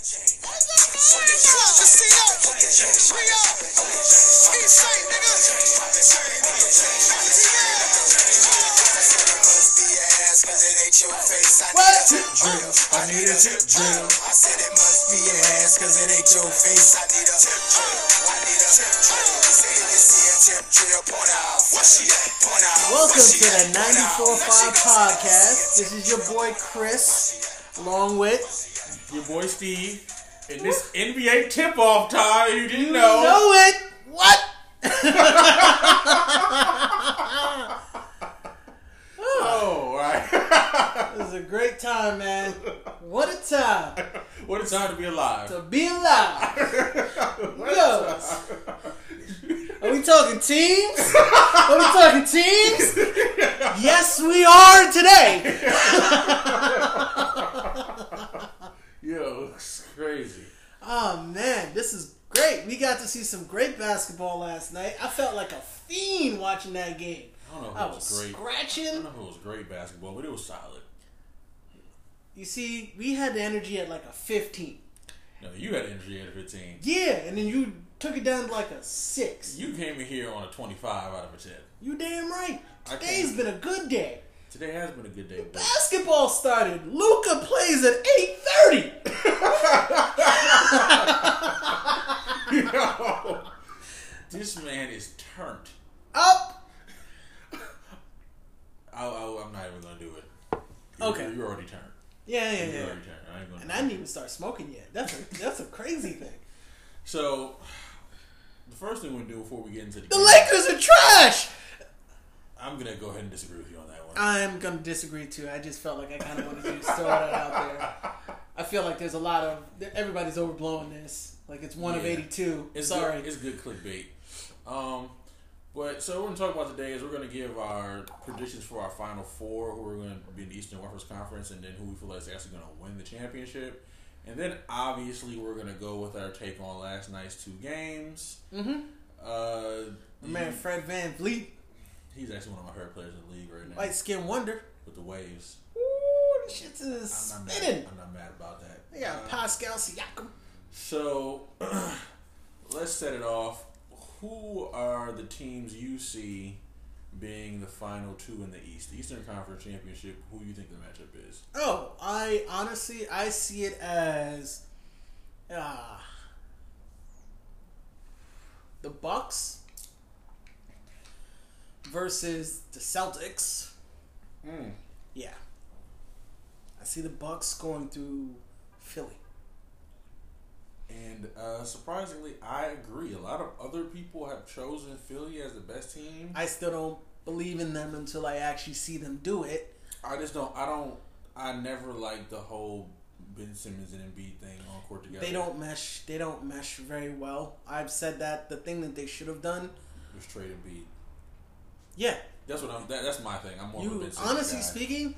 What? I need a tip drill. I said it must be your ass cause it ain't your face. I need a tip drill. I need a tip drill. If you see a tip drill. Point out. Where she at? Point out. Welcome to the 94.5 podcast. This is your boy Chris, along with Your boy Steve. And this NBA tip off time, you didn't you know. know it. What? Oh, right. This is a great time, man. What a time what a time to be alive. to be alive. Yo. Are we talking teams? Are we talking teams? Yes, we are today. Yo, it's crazy. Oh man, this is great. We got to see some great basketball last night. I felt like a fiend watching that game. I don't know if I it was was great. I don't know if it was great basketball, but it was solid. You see, we had the energy at like a 15. No, you had energy at a 15. Yeah, and then you took it down to like a 6. You came in here on a 25 out of a 10. You damn right. Today's been a good day. Today has been a good day. Basketball started. Luka plays at 8:30. Yo, this man is turned. Up. I, I'm not even gonna do it. You- Okay. you're already turned. Yeah, yeah, You're yeah. already turned. I ain't gonna. And I didn't even start smoking yet. That's a that's a crazy thing. So, the first thing we do before we get into the, The game, Lakers are trash. I'm gonna go ahead and disagree with you on that one. I'm gonna disagree too. I just felt like I kind of wanted to just throw that out there. I feel like there's a lot of everybody's overblowing this. Like it's one of 82. It's Sorry. good, it's good clickbait. Um, but so what we're gonna talk about today is we're gonna give our predictions for our final four, who are gonna be in the Eastern Conference Conference, and then who we feel like is actually gonna win the championship. And then obviously we're gonna go with our take on last night's two games. mm-hmm. Uh, Man, Fred VanVleet, he's actually one of my favorite players in the league right now light skin wonder. with the waves. Ooh, the shit is I'm not spinning. mad. I'm not mad about that. They got Uh, Pascal Siakam. So let's set it off. Who are the teams you see being the final two in the East? The Eastern Conference Championship, who you think the matchup is? Oh, I honestly I see it as uh, the Bucks versus the Celtics. Mm. Yeah. I see the Bucks going through Philly. And uh, surprisingly, I agree. A lot of other people have chosen Philly as the best team. I still don't believe in them until I actually see them do it. I just don't. I don't. I never liked the whole Ben Simmons and Embiid thing on court together. They don't mesh. They don't mesh very well. I've said that the thing that they should have done. Just trade Embiid. Yeah, That's what I'm. That, that's my thing. I'm more of a You honestly guy. speaking,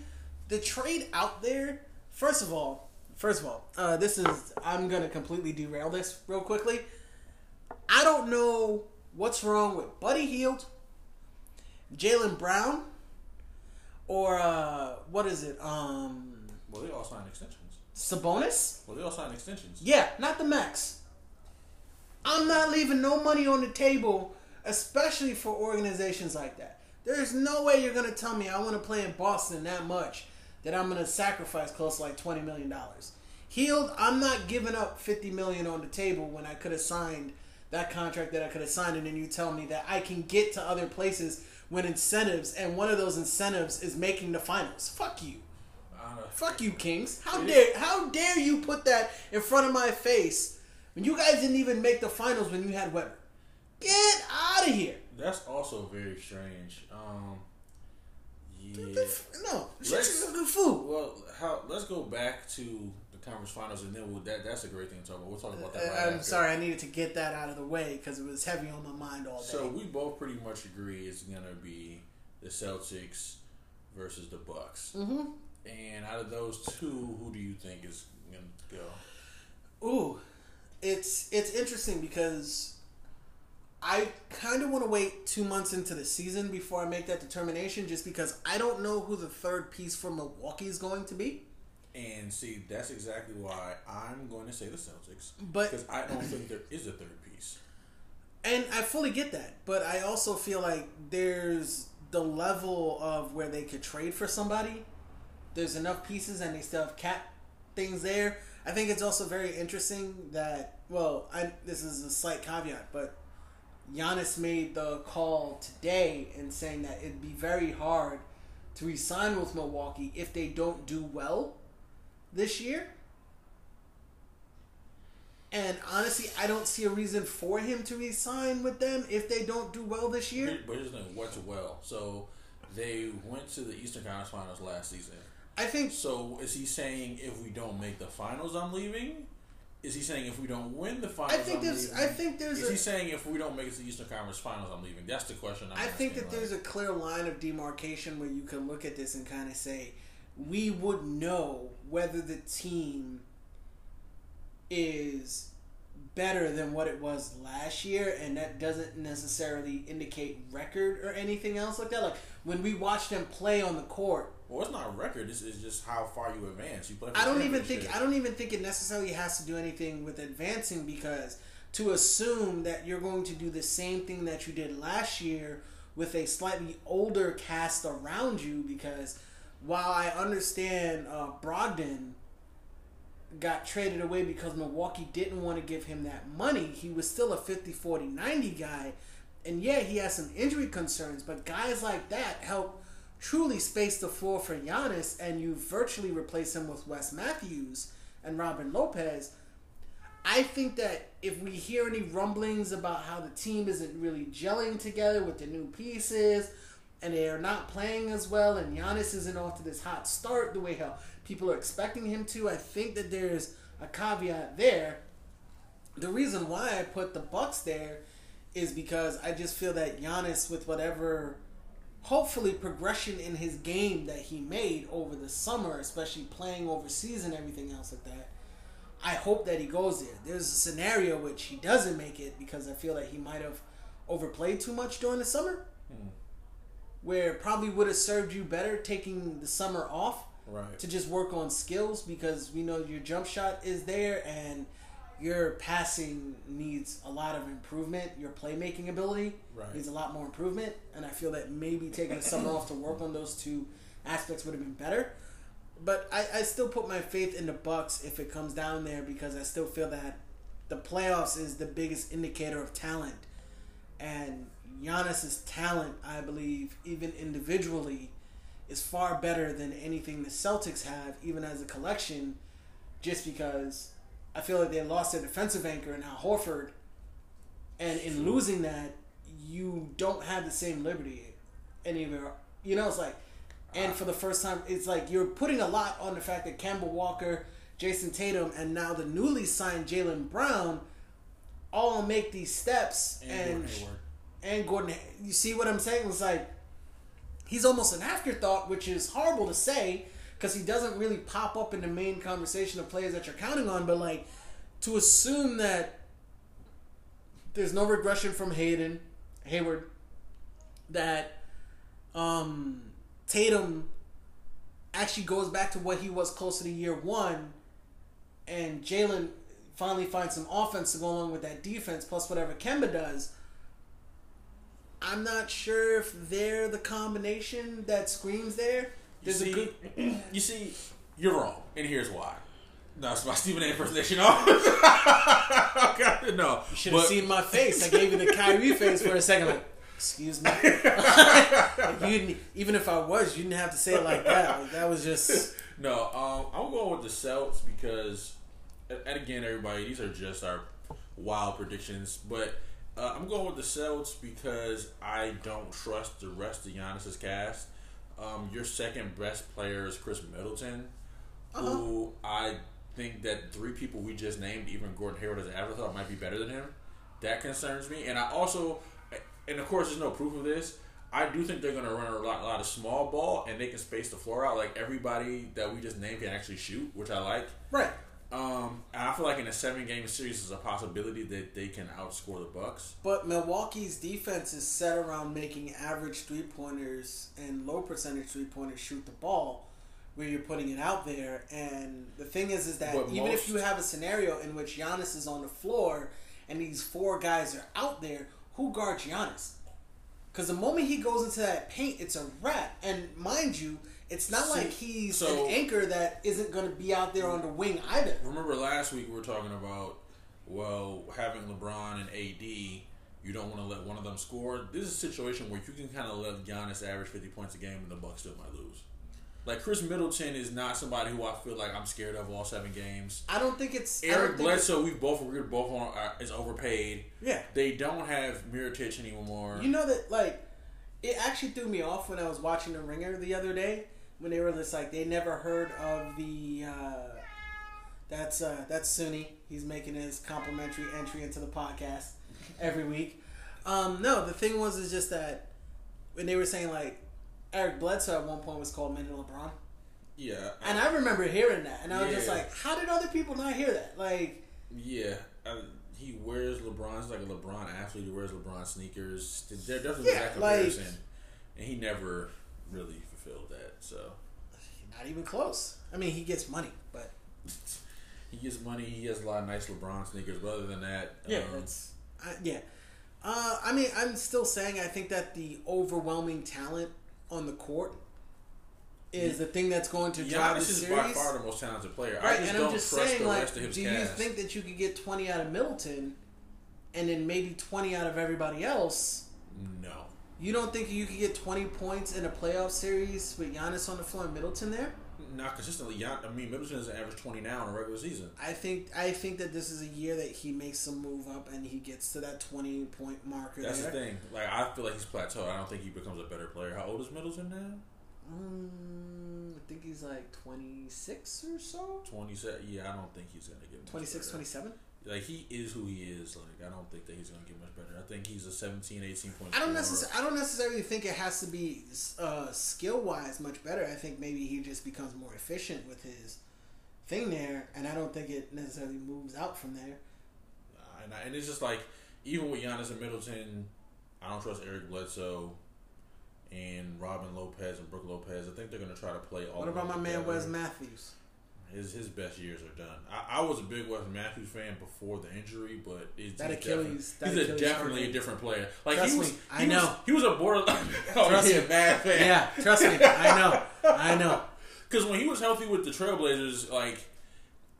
the trade out there. First of all, first of all, uh, this is I'm gonna completely derail this real quickly. I don't know what's wrong with Buddy Hield, Jaylen Brown, or uh, what is it? Um, Well, they all signed extensions. Sabonis. Well, they all signed extensions. Yeah, not the max. I'm not leaving no money on the table, especially for organizations like that. There's no way you're gonna tell me I want to play in Boston that much that I'm gonna sacrifice close to like twenty million dollars. Hield, I'm not giving up fifty million on the table when I could have signed that contract that I could have signed, and then you tell me that I can get to other places when incentives, and one of those incentives is making the finals. Fuck you. Know. Fuck you, Kings. How dare how dare you put that in front of my face when you guys didn't even make the finals when you had Webber? Get out of here. That's also very strange. Um, yeah. No, Let's- good food. Well, how? Let's go back to the conference finals, and then we'll, that that's a great thing to talk about. We'll talk about that. right Uh, I'm after. sorry, I needed to get that out of the way because it was heavy on my mind all day. So we both pretty much agree it's gonna be the Celtics versus the Bucks. mm-hmm. And out of those two, who do you think is gonna go? Ooh, it's it's interesting because I kind of want to wait two months into the season before I make that determination, just because I don't know who the third piece for Milwaukee is going to be. And see, that's exactly why I'm going to say the Celtics. But- because I don't think there is a third piece. And I fully get that, but I also feel like there's the level of where they could trade for somebody. There's enough pieces, and they still have cap things there. I think it's also very interesting that well, I this is a slight caveat, but Giannis made the call today and saying that it'd be very hard to resign with Milwaukee if they don't do well this year. And honestly, I don't see a reason for him to resign with them if they don't do well this year. But here's the thing: what's well? So they went to the Eastern Conference Finals last season. I think So is he saying if we don't make the finals, I'm leaving? Is he saying if we don't win the finals, I think I'm there's leaving? I think there's Is a he saying if we don't make it to the Eastern Conference Finals, I'm leaving? That's the question. I'm I think that there's a clear line of demarcation where you can look at this and kind of say, we would know whether the team is better than what it was last year, and that doesn't necessarily indicate record or anything else like that. Like when we watch them play on the court, Well, it's not a record. This is just how far you advance. You play. I don't even think. I don't even think it necessarily has to do anything with advancing because to assume that you're going to do the same thing that you did last year with a slightly older cast around you because while I understand uh, Brogdon got traded away because Milwaukee didn't want to give him that money, he was still a 50 40 90 guy. And yeah, he has some injury concerns, but guys like that help truly space the floor for Giannis, and you virtually replace him with Wes Matthews and Robin Lopez. I think that if we hear any rumblings about how the team isn't really gelling together with the new pieces, and they are not playing as well, and Giannis isn't off to this hot start the way how people are expecting him to, I think that there's a caveat there. The reason why I put the Bucks there is because I just feel that Giannis, with whatever hopefully progression in his game that he made over the summer, especially playing overseas and everything else like that. I hope that he goes there. There's a scenario which he doesn't make it because I feel like he might have overplayed too much during the summer, hmm. where it probably would have served you better taking the summer off Right. to just work on skills because we know your jump shot is there and your passing needs a lot of improvement. Your playmaking ability Right. needs a lot more improvement, and I feel that maybe taking the summer off to work on those two aspects would have been better. But I, I still put my faith in the Bucks if it comes down there because I still feel that the playoffs is the biggest indicator of talent, and Giannis's talent, I believe, even individually, is far better than anything the Celtics have, even as a collection, just because I feel like they lost their defensive anchor in Al Horford, and in losing that, you don't have the same liberty anywhere. You know, it's like, and ah. for the first time, it's like you're putting a lot on the fact that Kemba Walker, Jayson Tatum, and now the newly signed Jaylen Brown all make these steps And and Gordon and Gordon. You see what I'm saying? It's like he's almost an afterthought, which is horrible to say because he doesn't really pop up in the main conversation of players that you're counting on. But like to assume that there's no regression from Hayden Hayward, that um, Tatum actually goes back to what he was closer to the year one, and Jaylen finally finds some offense to go along with that defense, plus whatever Kemba does. I'm not sure if they're the combination that screams there. You see, good. you see, you're wrong, and here's why. That's my Stephen A. impersonation. Oh, God, no. You should have seen my face. I gave you the Kyrie face for a second, like, excuse me. Like, even if I was, you didn't have to say it like that. Like, that was just. No, um, I'm going with the Celts because, and and again, everybody, these are just our wild predictions. But uh, I'm going with the Celts because I don't trust the rest of Giannis's cast. Um, your second best player is Khris Middleton, who I think that three people we just named, even Gordon Hayward as an afterthought, might be better than him. That concerns me, and I also, and of course, there's no proof of this. I do think they're going to run a lot, a lot of small ball, and they can space the floor out. Like everybody that we just named can actually shoot, which I like. Right. Um, I feel like in a seven game series, there's a possibility that they can outscore the Bucks. But Milwaukee's defense is set around making average three pointers and low percentage three pointers shoot the ball. where you're putting it out there. And the thing is, is that But even if you have a scenario in which Giannis is on the floor and these four guys are out there, who guards Giannis? Because the moment he goes into that paint, it's a wrap. And mind you, it's not like he's so- an anchor that isn't going to be out there on the wing either. Remember last week we were talking about well having LeBron and AD, you don't want to let one of them score. This is a situation where you can kind of let Giannis average fifty points a game and the Bucks still might lose. Like Khris Middleton is not somebody who I feel like I'm scared of all seven games. I don't think it's Eric Bledsoe, we both agreed both on uh, is overpaid. Yeah. They don't have Mirotic anymore. You know that like it actually threw me off when I was watching The Ringer the other day when they were just like they never heard of the uh, that's uh, that's Sunni. He's making his complimentary entry into the podcast every week. Um, no, the thing was is just that when they were saying like Eric Bledsoe at one point was called Mini LeBron, yeah, and I remember hearing that, and I was just like, how did other people not hear that? Like, yeah. I, he wears LeBron's like a LeBron athlete. He wears LeBron sneakers. They're definitely Yeah, that like- comparison, and he never really fulfilled that. So not even close. I mean, he gets money, but he gets money. He has a lot of nice LeBron sneakers. But other than that, Yeah, um, that's I yeah. Uh, I mean, I'm still saying I think that the overwhelming talent on the court is the thing that's going to drive Giannis the is by far the most talented player. I right, just and don't I'm just trust saying, the like, rest of his do you cast. think that you could get 20 out of Middleton, and then maybe 20 out of everybody else? no. You don't think you could get 20 points in a playoff series with Giannis on the floor and Middleton there? Not consistently. Gian- I mean, Middleton doesn't average twenty now in a regular season. I think I think that this is a year that he makes some move up and he gets to that 20 point marker That's there. the thing. Like I feel like he's plateaued. I don't think he becomes a better player. How old is Middleton now? Mm, I think he's like 26 or so. Twenty seven. Yeah, I don't think he's gonna get much 26, 27. Like he is who he is. Like I don't think that he's gonna get much better. I think he's a 17, 18 point. I don't necessarily. I don't necessarily think it has to be uh, skill wise much better. I think maybe he just becomes more efficient with his thing there, and I don't think it necessarily moves out from there. And, I, and it's just like even with Giannis and Middleton, I don't trust Eric Bledsoe and Robin Lopez and Brook Lopez. I think they're gonna try to play all. What about my man together. Wes Matthews? His his best years are done. I, I was a big Wes Matthews fan before the injury, but it's, That he's Achilles- that definitely- he's a definitely a different player. Like Trust he was, me, he I was- know. he was a borderline. oh, Trust me. a bad fan. Yeah, trust me. I know. I know. Because when he was healthy with the Trailblazers, like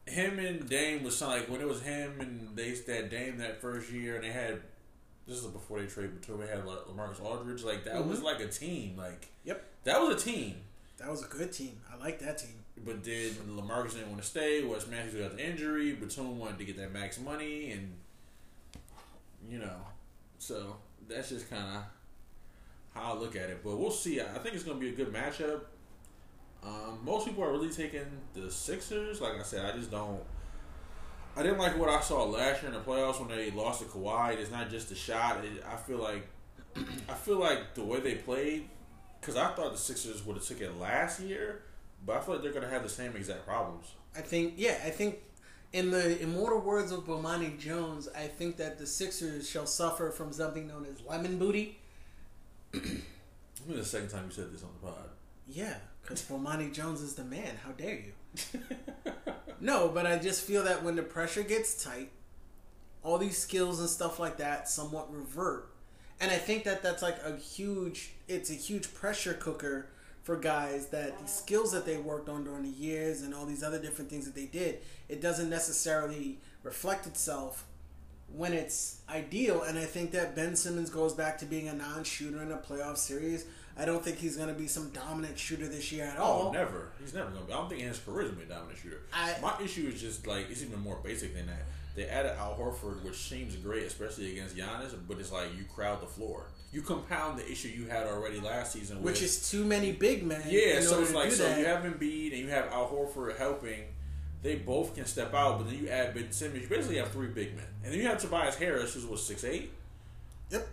him and Dame was like when it was him and they that Dame that first year, and they had this is before they traded between they had like, LaMarcus Aldridge. Like that was Mhm. like a team. Like Yep, that was a team. that was a good team. I like that team. But then LaMarcus didn't want to stay. Wes Matthews got the injury. Batum wanted to get that max money, and you know, so that's just kind of how I look at it. But we'll see. I think it's going to be a good matchup. Um, most people are really taking the Sixers. Like I said, I just don't. I didn't like what I saw last year in the playoffs when they lost to Kawhi. It's not just the shot. It, I feel like, I feel like the way they played, because I thought the Sixers would have took it last year, but I feel like they're going to have the same exact problems. I think, yeah, I think in the immortal words of Bomani Jones, I think that the Sixers shall suffer from something known as lemon booty. I mean, the second time you said this on the pod. Yeah, because Bomani Jones is the man. How dare you? no, but I just feel that when the pressure gets tight, all these skills and stuff like that somewhat revert. And I think that that's like a huge, it's a huge pressure cooker for guys that the skills that they worked on during the years and all these other different things that they did, it doesn't necessarily reflect itself when it's ideal. And I think that Ben Simmons goes back to being a non-shooter in a playoff series. I don't think he's going to be some dominant shooter this year at oh, all. Oh, never. He's never going to be. I don't think he has charisma to be a dominant shooter. I- My issue is just like, it's even more basic than that. They added Al Horford, which seems great, especially against Giannis, but it's like you crowd the floor. You compound the issue you had already last season, Which with, is too many big men. Yeah, so it's like so that. you have Embiid and you have Al Horford helping. They both can step out, but then you add Ben Simmons. You basically have three big men, and then you have Tobias Harris, who's what six eight. Yep.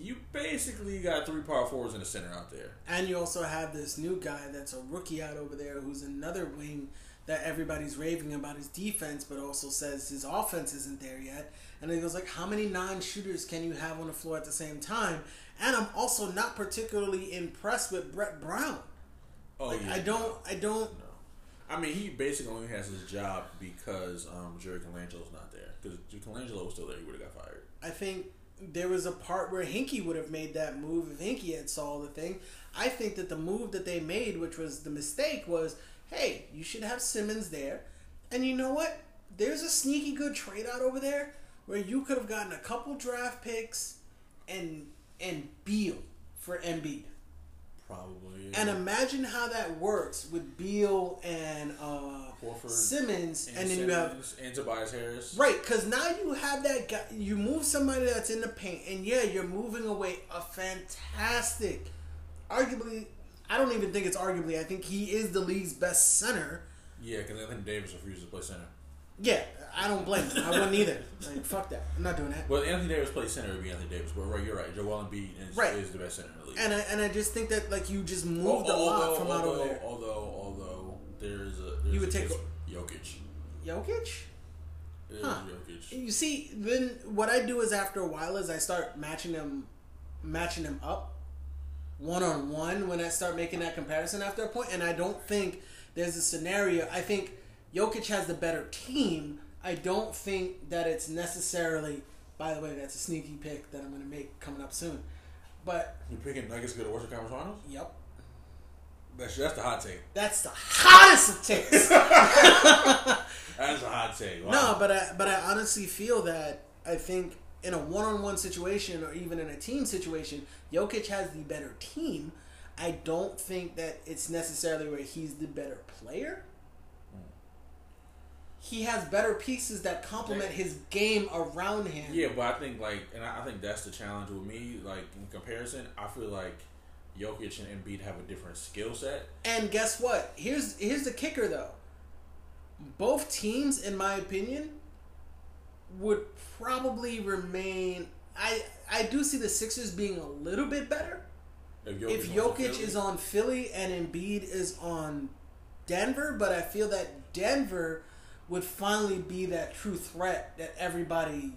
You basically got three power forwards in the center out there. And you also have this new guy that's a rookie out over there who's another wing that everybody's raving about his defense, but also says his offense isn't there yet. And he goes like, how many non-shooters can you have on the floor at the same time? And I'm also not particularly impressed with Brett Brown. Oh Like, yeah. I don't. I don't. No. I mean, he basically only has his job because um, Jerry Colangelo's not there. Because if Colangelo was still there, he would have got fired. I think there was a part where Hinkie would have made that move if Hinkie had saw the thing. I think that the move that they made, which was the mistake, was hey, you should have Simmons there. And you know what? There's a sneaky good trade out over there where you could have gotten a couple draft picks and and Beal for Embiid. Probably. And imagine how that works with Beal and uh, Horford, Simmons, and, and then you have and Tobias Harris. Right, because now you have that guy. You move somebody that's in the paint, and yeah, you're moving away a fantastic, arguably. I don't even think it's arguably. I think he is the league's best center. Yeah, because Anthony Davis refused to play center. Yeah, I don't blame him. I wouldn't either. Like, fuck that. I'm not doing that. Well, Anthony Davis plays center, would be Anthony Davis. But right, you're right. Joel Embiid is, Right. is the best center in the league. And I and I just think that like you just moved a lot from out although, there. Although, although there's a there's You would a take Jokic. Jokic. Huh. Jokic. You see, then what I do is after a while is I start matching them, matching them up, one on one. When I start making that comparison after a point, and I don't think there's a scenario. I think Jokic has the better team. I don't think that it's necessarily. By the way, that's a sneaky pick that I'm going to make coming up soon. But you're picking Nuggets go to Western Conference Finals? yep, That's that's the hot take. that's the hottest of takes. That's a hot take. Wow. No, but I but I honestly feel that I think in a one on one situation or even in a team situation, Jokic has the better team. I don't think that it's necessarily where he's the better player. He has better pieces that complement his game around him. Yeah, but I think like, and I I think that's the challenge with me. Like in comparison, I feel like Jokic and Embiid have a different skill set. And guess what? Here's here's the kicker though. Both teams, in my opinion, would probably remain. I I do see the Sixers being a little bit better. If Jokic, if Jokic is on Philly and Embiid is on Denver, but I feel that Denver would finally be that true threat that everybody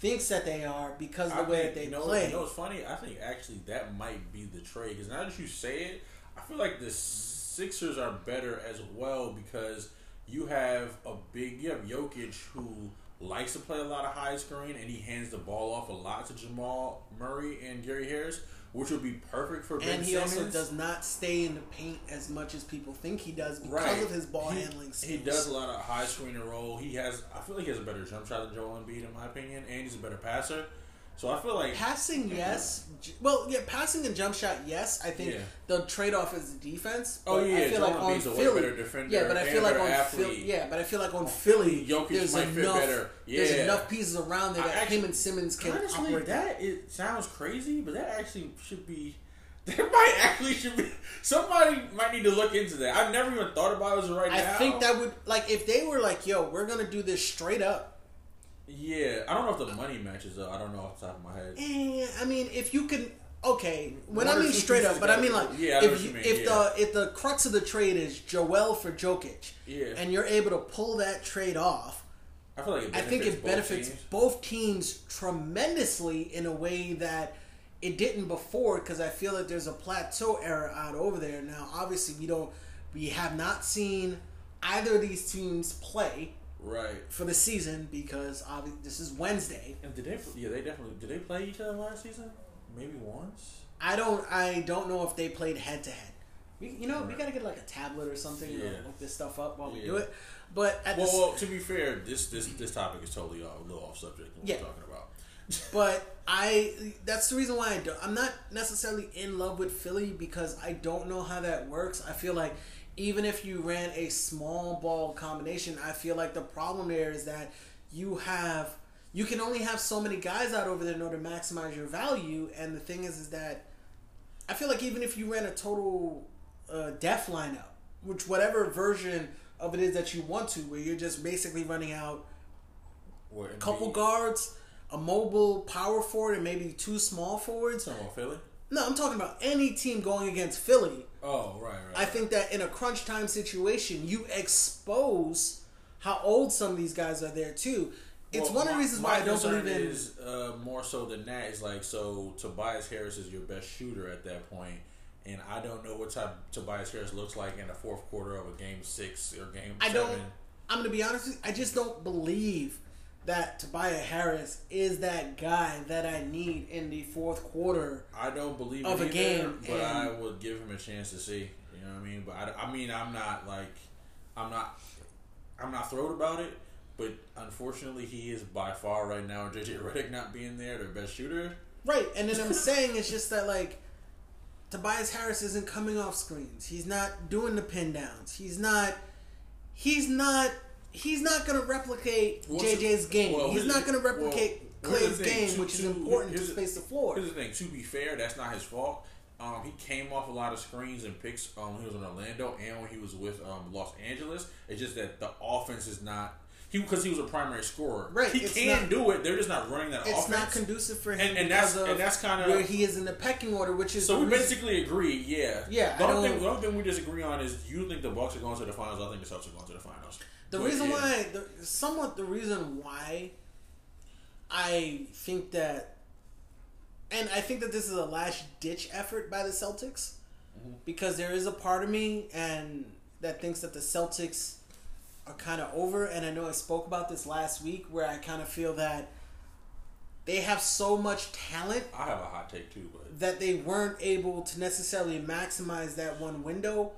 thinks that they are because of I the way think- that they you know, play. You know what's funny? I think actually that might be the trade because now that you say it, I feel like the Sixers are better as well because you have a big, you have Jokic who likes to play a lot of high screen and he hands the ball off a lot to Jamal Murray and Gary Harris, which would be perfect for Ben and he Simmons. also does not stay in the paint as much as people think he does because Right. of his ball He- handling skills. He does a lot of high screen and roll. He has, I feel like he has a better jump shot than Joel Embiid in my opinion, and he's a better passer. So I feel like Passing, yes. Well, yeah, passing and jump shot, yes. I think Yeah. the trade off is defense. Oh, yeah, I feel like on Embiid's a way Philly, better defender yeah, but I feel like on athlete. Philly, yeah, but I feel like on Philly, Jokic there's enough, better. there's enough pieces around there that actually- him and Simmons can Honestly, operate. that it sounds crazy, but that actually should be. That might actually should be. Somebody might need to look into that. I've never even thought about it right I now. I think that would like if they were like, "Yo, we're gonna do this straight up." Yeah, I don't know if the money matches though. I don't know off the top of my head. Eh, I mean, if you can, okay. When One I mean straight up, but I mean like, Yeah, I if you, mean, if yeah. the if the crux of the trade is Joel for Jokic, Yeah. and you're able to pull that trade off, I feel like it I think it both benefits teams. both teams tremendously in a way that it didn't before because I feel that there's a plateau era out over there now. Obviously, we don't, we have not seen either of these teams play Right. for the season because obviously this is Wednesday. And did they? Yeah, they definitely. Did they play each other last season? Maybe once. I don't, I don't know if they played head to head. We, you know, we gotta get like a tablet or something to Yeah. look this stuff up while we do it. But at Well, s- well, to be fair, this this this topic is totally uh, a little off subject. What Yeah. we're talking about. But I that's the reason why I don't I'm not necessarily in love with Philly because I don't know how that works. I feel like even if you ran a small ball combination, I feel like the problem there is that you have you can only have so many guys out over there in order to maximize your value and the thing is is that I feel like even if you ran a total uh, def lineup, which whatever version of it is that you want to, where you're just basically running out a couple guards, a mobile power forward, and maybe two small forwards. About Philly. No, I'm talking about any team going against Philly. Oh, right, right. I think that in a crunch time situation, you expose how old some of these guys are there too. It's Well, one of the reasons why I don't believe in. Is uh, more so than that is like so Tobias Harris is your best shooter at that point, and I don't know what type Tobias Harris looks like in the fourth quarter of a game six or game I seven. don't. I'm gonna be honest. With you, I just don't believe that Tobias Harris is that guy that I need in the fourth quarter. I don't believe of it a game, but I would give him a chance to see. You know what I mean? But I, I mean, I'm not like, I'm not, I'm not thrilled about it. But unfortunately, he is by far right now JJ Redick not being there, their best shooter. Right, and then I'm saying it's just that like Tobias Harris isn't coming off screens. He's not doing the pin downs. He's not. He's not. He's not going to replicate Well, JJ's game. well, he's not going to replicate well, Clay's game, to- which is important to space the floor. Here's the thing. To be fair, that's not his fault. Um, he came off a lot of screens and picks um, when he was in Orlando and when he was with um, Los Angeles. It's just that the offense is not he because he was a primary scorer. Right, He can not- do it. They're just not running that offense. It's offense. not conducive for him And- and that's- of and that's kinda- where he is in the pecking order, which is so we basically agree. Yeah. Yeah, The only, thing, the only thing we disagree on is you think the Bucks are going to the finals. I think the Celtics are going to the finals. The But, reason yeah. why, the, somewhat the reason why I think that, and I think that this is a last ditch effort by the Celtics, Mm-hmm. because there is a part of me and that thinks that the Celtics are kind of over. And I know I spoke about this last week, where I kind of feel that they have so much talent I have a hot take too, but that they weren't able to necessarily maximize that one window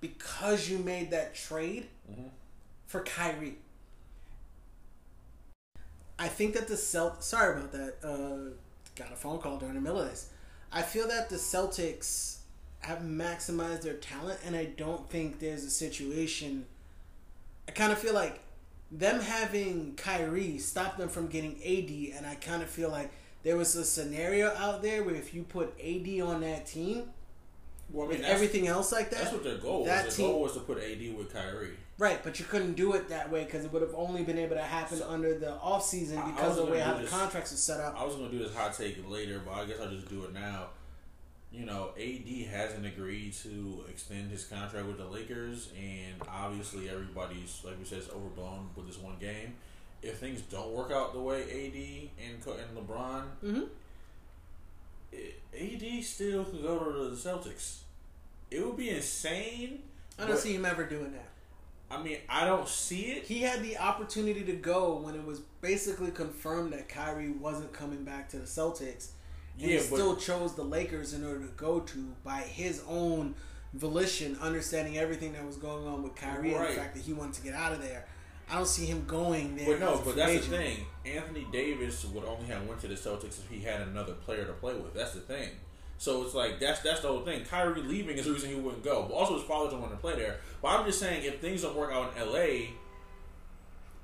because you made that trade for Kyrie. I think that the Celt sorry about that. Uh, got a phone call during the middle of this. I feel that the Celtics have maximized their talent, and I don't think there's a situation. I kind of feel like them having Kyrie stopped them from getting AD, and I kind of feel like there was a scenario out there where if you put AD on that team well, I mean, that's, everything else like that, that's what their goal that was. The team- goal was to put AD with Kyrie. Right, but you couldn't do it that way because it would have only been able to happen under the off season because of the way how do the contracts are set up. I was gonna do this hot take later, but I guess I'll just do it now. You know, AD hasn't agreed to extend his contract with the Lakers, and obviously everybody's like we said, it's overblown with this one game. If things don't work out the way AD and and LeBron, hmm AD still could go to the Celtics. It would be insane. I don't see him ever doing that. I mean, I don't see it. He had the opportunity to go when it was basically confirmed that Kyrie wasn't coming back to the Celtics. And Yeah, he still chose the Lakers in order to go to by his own volition, understanding everything that was going on with Kyrie and the fact that he wanted to get out of there. I don't see him going there. But no, but that's agent. the thing. Anthony Davis would only have went to the Celtics if he had another player to play with. That's the thing. So it's like that's that's the whole thing. Kyrie leaving is the reason he wouldn't go. But also his father don't want to play there. But I'm just saying if things don't work out in LA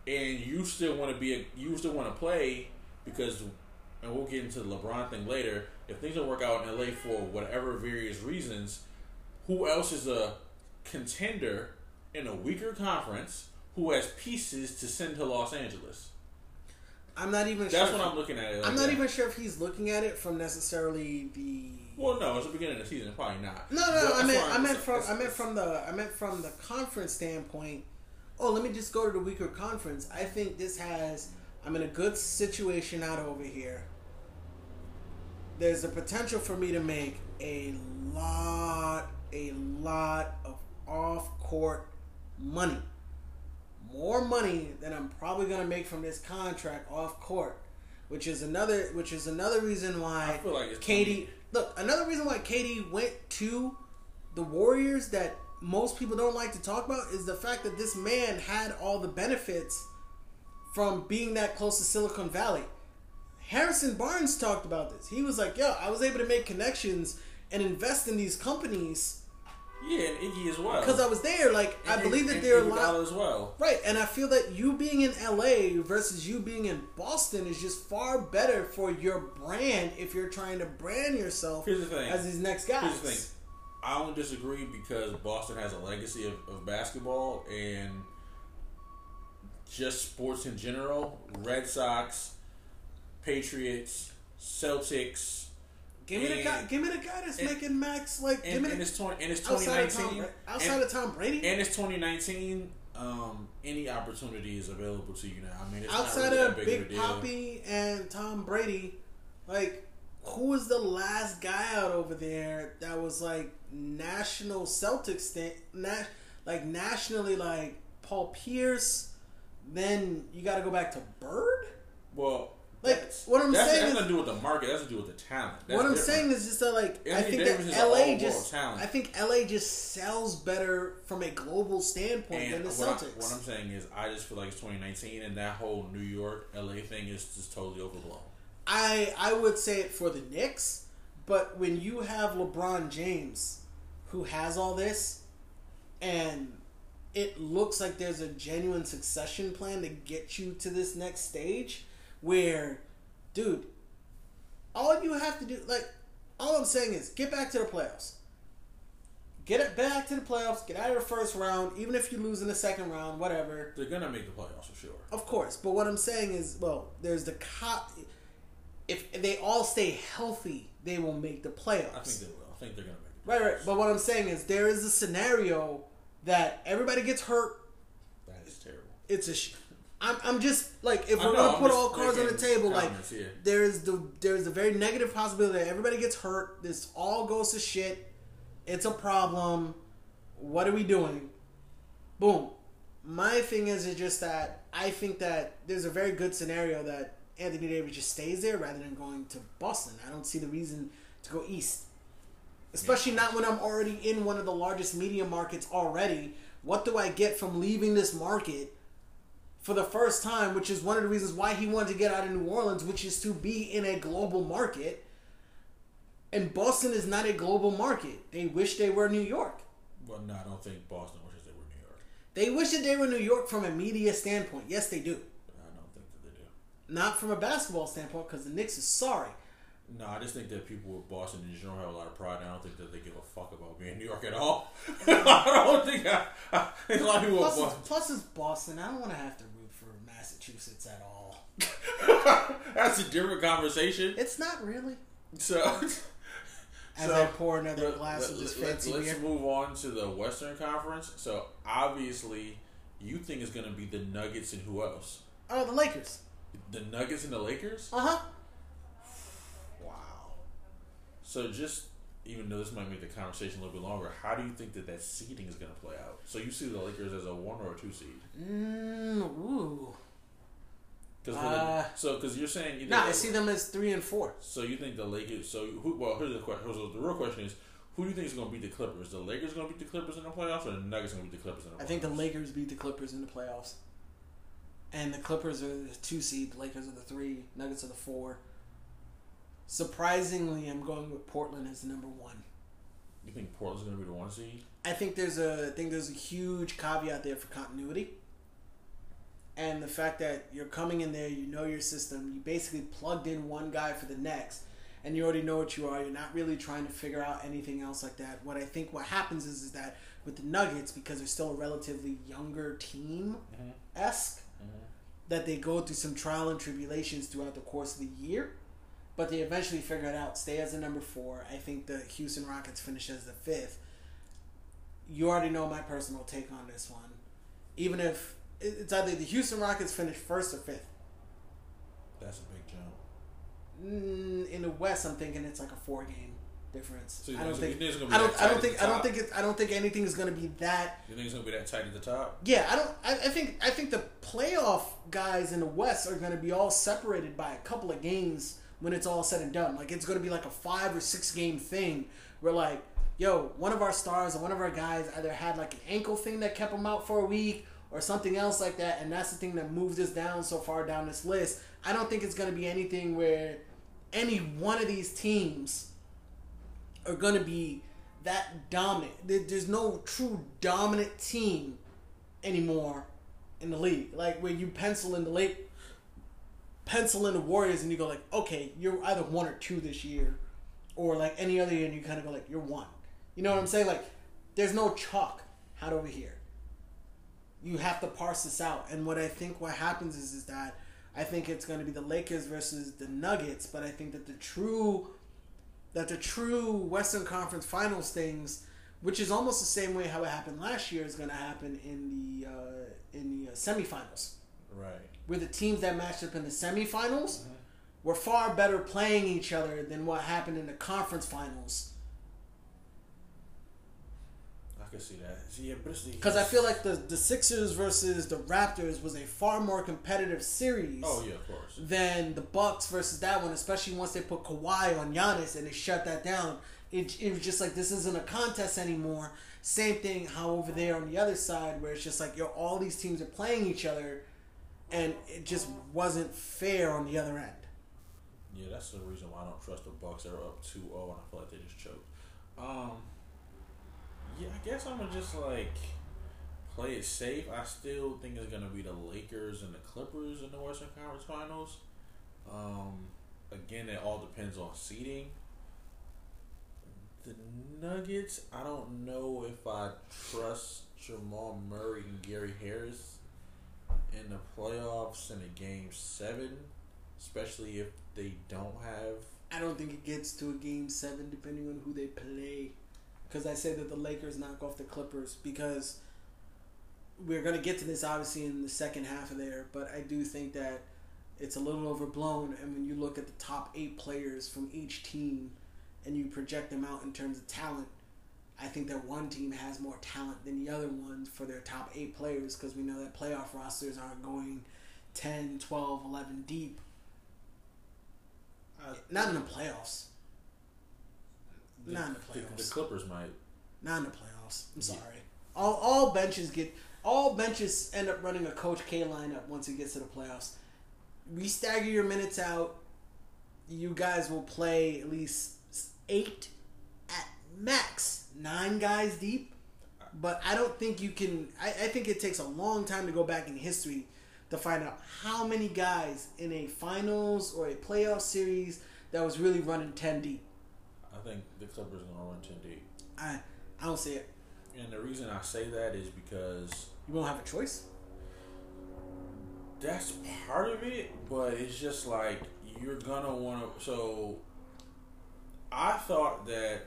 and you still want to be a, you still want to play because and we'll get into the LeBron thing later. If things don't work out in LA for whatever various reasons, who else is a contender in a weaker conference who has pieces to send to Los Angeles? I'm not even That's sure. what I'm looking at. Like I'm not that. even sure if he's looking at it from necessarily the. Well, no, it's the beginning of the season. Probably not. No, no, I meant, I meant from, I meant from the, I meant from the conference standpoint. Oh, let me just go to the weaker conference. I think this has. I'm in a good situation out over here. There's a potential for me to make a lot, a lot of off-court money. More money than I'm probably gonna make from this contract off court, which is another, which is another reason why I feel like KD. Look, another reason why KD went to the Warriors that most people don't like to talk about is the fact that this man had all the benefits from being that close to Silicon Valley. Harrison Barnes talked about this. He was like, "Yo, I was able to make connections and invest in these companies yeah, and Iggy as well. because I was there. Like, I And- believe that there are a lot." as well. Right, and I feel that you being in LA versus you being in Boston is just far better for your brand if you're trying to brand yourself Here's the thing. as these next guys. Here's the thing. I don't disagree because Boston has a legacy of, of basketball and just sports in general. Red Sox, Patriots, Celtics, Give me the And- guy. Give me the guy that's and- making max like. give me and the, it's twenty and it's outside of Tom. Outside of Tom Brady. And it's 2019. Um, any opportunity is available to you now. I mean, it's outside really of big, Big. Papi and Tom Brady, like who was the last guy out over there that was like national Celtics stand, na- like nationally like Paul Pierce. Then you got to go back to Bird. Well, Like, that's- what I'm that's, saying that's is- nothing to do with the market. That's to do with the talent. That's what I'm different. saying is just that like I think Davis that LA just talent. I think LA just sells better from a global standpoint than the what, I, Celtics. what I'm saying is, I just feel like it's 2019, and that whole New York, LA thing is just totally overblown. I I would say it for the Knicks, but when you have LeBron James, who has all this, and it looks like there's a genuine succession plan to get you to this next stage, where, dude, all you have to do, like, all I'm saying is get back to the playoffs. Get it back to the playoffs. Get out of the first round, even if you lose in the second round, whatever. They're gonna make the playoffs for sure. Of course, but what I'm saying is, well, there's the cop. If they all stay healthy, they will make the playoffs. I think they will. I think they're gonna make the right, right. But what I'm saying is, there is a scenario that everybody gets hurt. That is terrible. It's a. Sh- I'm, I'm just like if I we're know, gonna put all cards on the table, like yeah. there's the there's a very negative possibility that everybody gets hurt. This all goes to shit. It's a problem. What are we doing? Boom. My thing is, is just that I think that there's a very good scenario that Anthony Davis just stays there rather than going to Boston. I don't see the reason to go east, especially not when I'm already in one of the largest media markets already. What do I get from leaving this market for the first time, which is one of the reasons why he wanted to get out of New Orleans, which is to be in a global market. And Boston is not a global market. They wish they were New York. Well, no, I don't think Boston wishes they were New York. They wish that they were New York from a media standpoint. Yes, they do. I don't think that they do. Not from a basketball standpoint, because the Knicks is sorry. No, I just think that people with Boston in general have a lot of pride. And I don't think that they give a fuck about being in New York at all. I don't think I, I think a lot of people Plus, it's, Boston. plus it's Boston. I don't want to have to Massachusetts at all. That's a different conversation. It's not really. So, As so I pour another let- glass of this let- fancy let's beer. move on to the Western Conference. So obviously, you think it's going to be the Nuggets and who else? Oh, the Lakers. The Nuggets and the Lakers. Uh huh. Wow. So just even though this might make the conversation a little bit longer, how do you think that that seeding is going to play out? So you see the Lakers as a one or a two seed? Mm, ooh. Cause Uh, so because you're saying you Nah, think I see them as three and four. So you think the Lakers? So who? Well, here's the question. So the real question is, who do you think is going to beat the Clippers? The Lakers going to beat the Clippers in the playoffs, or the Nuggets going to beat the Clippers in the playoffs? I think the Lakers beat the Clippers in the playoffs. And the Clippers are the two seed, the Lakers are the three, Nuggets are the four. Surprisingly, I'm going with Portland as the number one. You think Portland's going to be the one seed? I think there's a I think there's a huge caveat there for continuity. And the fact that you're coming in there, you know your system, you basically plugged in one guy for the next, and you already know what you are. You're not really trying to figure out anything else like that. What I think what happens is is that with the Nuggets, because they're still a relatively younger team esque, that they go through some trial and tribulations throughout the course of the year, but they eventually figure it out. Stay as the number four. I think the Houston Rockets finish as the fifth. You already know my personal take on this one. Even if it's either the Houston Rockets finish first or fifth. That's a big jump. Mm, in the West, I'm thinking it's like a four game difference. So I don't think I don't. I don't think. I don't think. It, I don't think anything is going to be that You think it's going to be that tight at the top? Yeah, I don't. I, I think. I think the playoff guys in the West are going to be all separated by a couple of games when it's all said and done. Like it's going to be like a five or six game thing where like, yo, one of our stars or one of our guys either had like an ankle thing that kept him out for a week or something else like that, and that's the thing that moves us down so far down this list. I don't think it's going to be anything where any one of these teams are going to be that dominant. There's no true dominant team anymore in the league. Like where you pencil in the late pencil in the Warriors and you go like, okay, you're either one or two this year, or like any other year, and you kind of go like, you're one. You know what I'm saying? Like, there's no chalk out over here. You have to parse this out, and what I think what happens is is that I think it's going to be the Lakers versus the Nuggets, but I think that the true that the true Western Conference Finals things, which is almost the same way how it happened last year, is going to happen in the uh, in the uh, semifinals, Right. where the teams that matched up in the semifinals were far better playing each other than what happened in the conference finals. I can see that. See, yeah, but it's Because I feel like the the Sixers versus the Raptors was a far more competitive series. Oh yeah, of course. than the Bucks versus that one, especially once they put Kawhi on Giannis and they shut that down. It, it was just like this isn't a contest anymore. Same thing how over there on the other side where it's just like yo, all these teams are playing each other, and it just wasn't fair on the other end. Yeah, that's the reason why I don't trust the Bucks. They're up 2-0 and I feel like they just choked. Um, yeah, I guess I'm gonna just like play it safe. I still think it's gonna be the Lakers and the Clippers in the Western Conference Finals. Um, again, it all depends on seeding. The Nuggets, I don't know if I trust Jamal Murray and Gary Harris in the playoffs in a game seven, especially if they don't have I don't think it gets to a game seven depending on who they play. Because I say that the Lakers knock off the Clippers because we're going to get to this obviously in the second half of there, but I do think that it's a little overblown. And when you look at the top eight players from each team and you project them out in terms of talent, I think that one team has more talent than the other one for their top eight players because we know that playoff rosters aren't going 10, 12, 11 deep. Uh, Not in the playoffs. The, Not in the the, playoffs. the Clippers might. Not in the playoffs. I'm Yeah. sorry. All, all benches get all benches end up running a Coach K lineup once it gets to the playoffs. We stagger your minutes out. You guys will play at least eight at max, nine guys deep. But I don't think you can. I, I think it takes a long time to go back in history to find out how many guys in a finals or a playoff series that was really running ten deep. I think the Clippers are gonna run ten deep, I I don't see it. and the reason I say that is because You won't have a choice. that's part of it, but it's just like you're gonna want to. So I thought that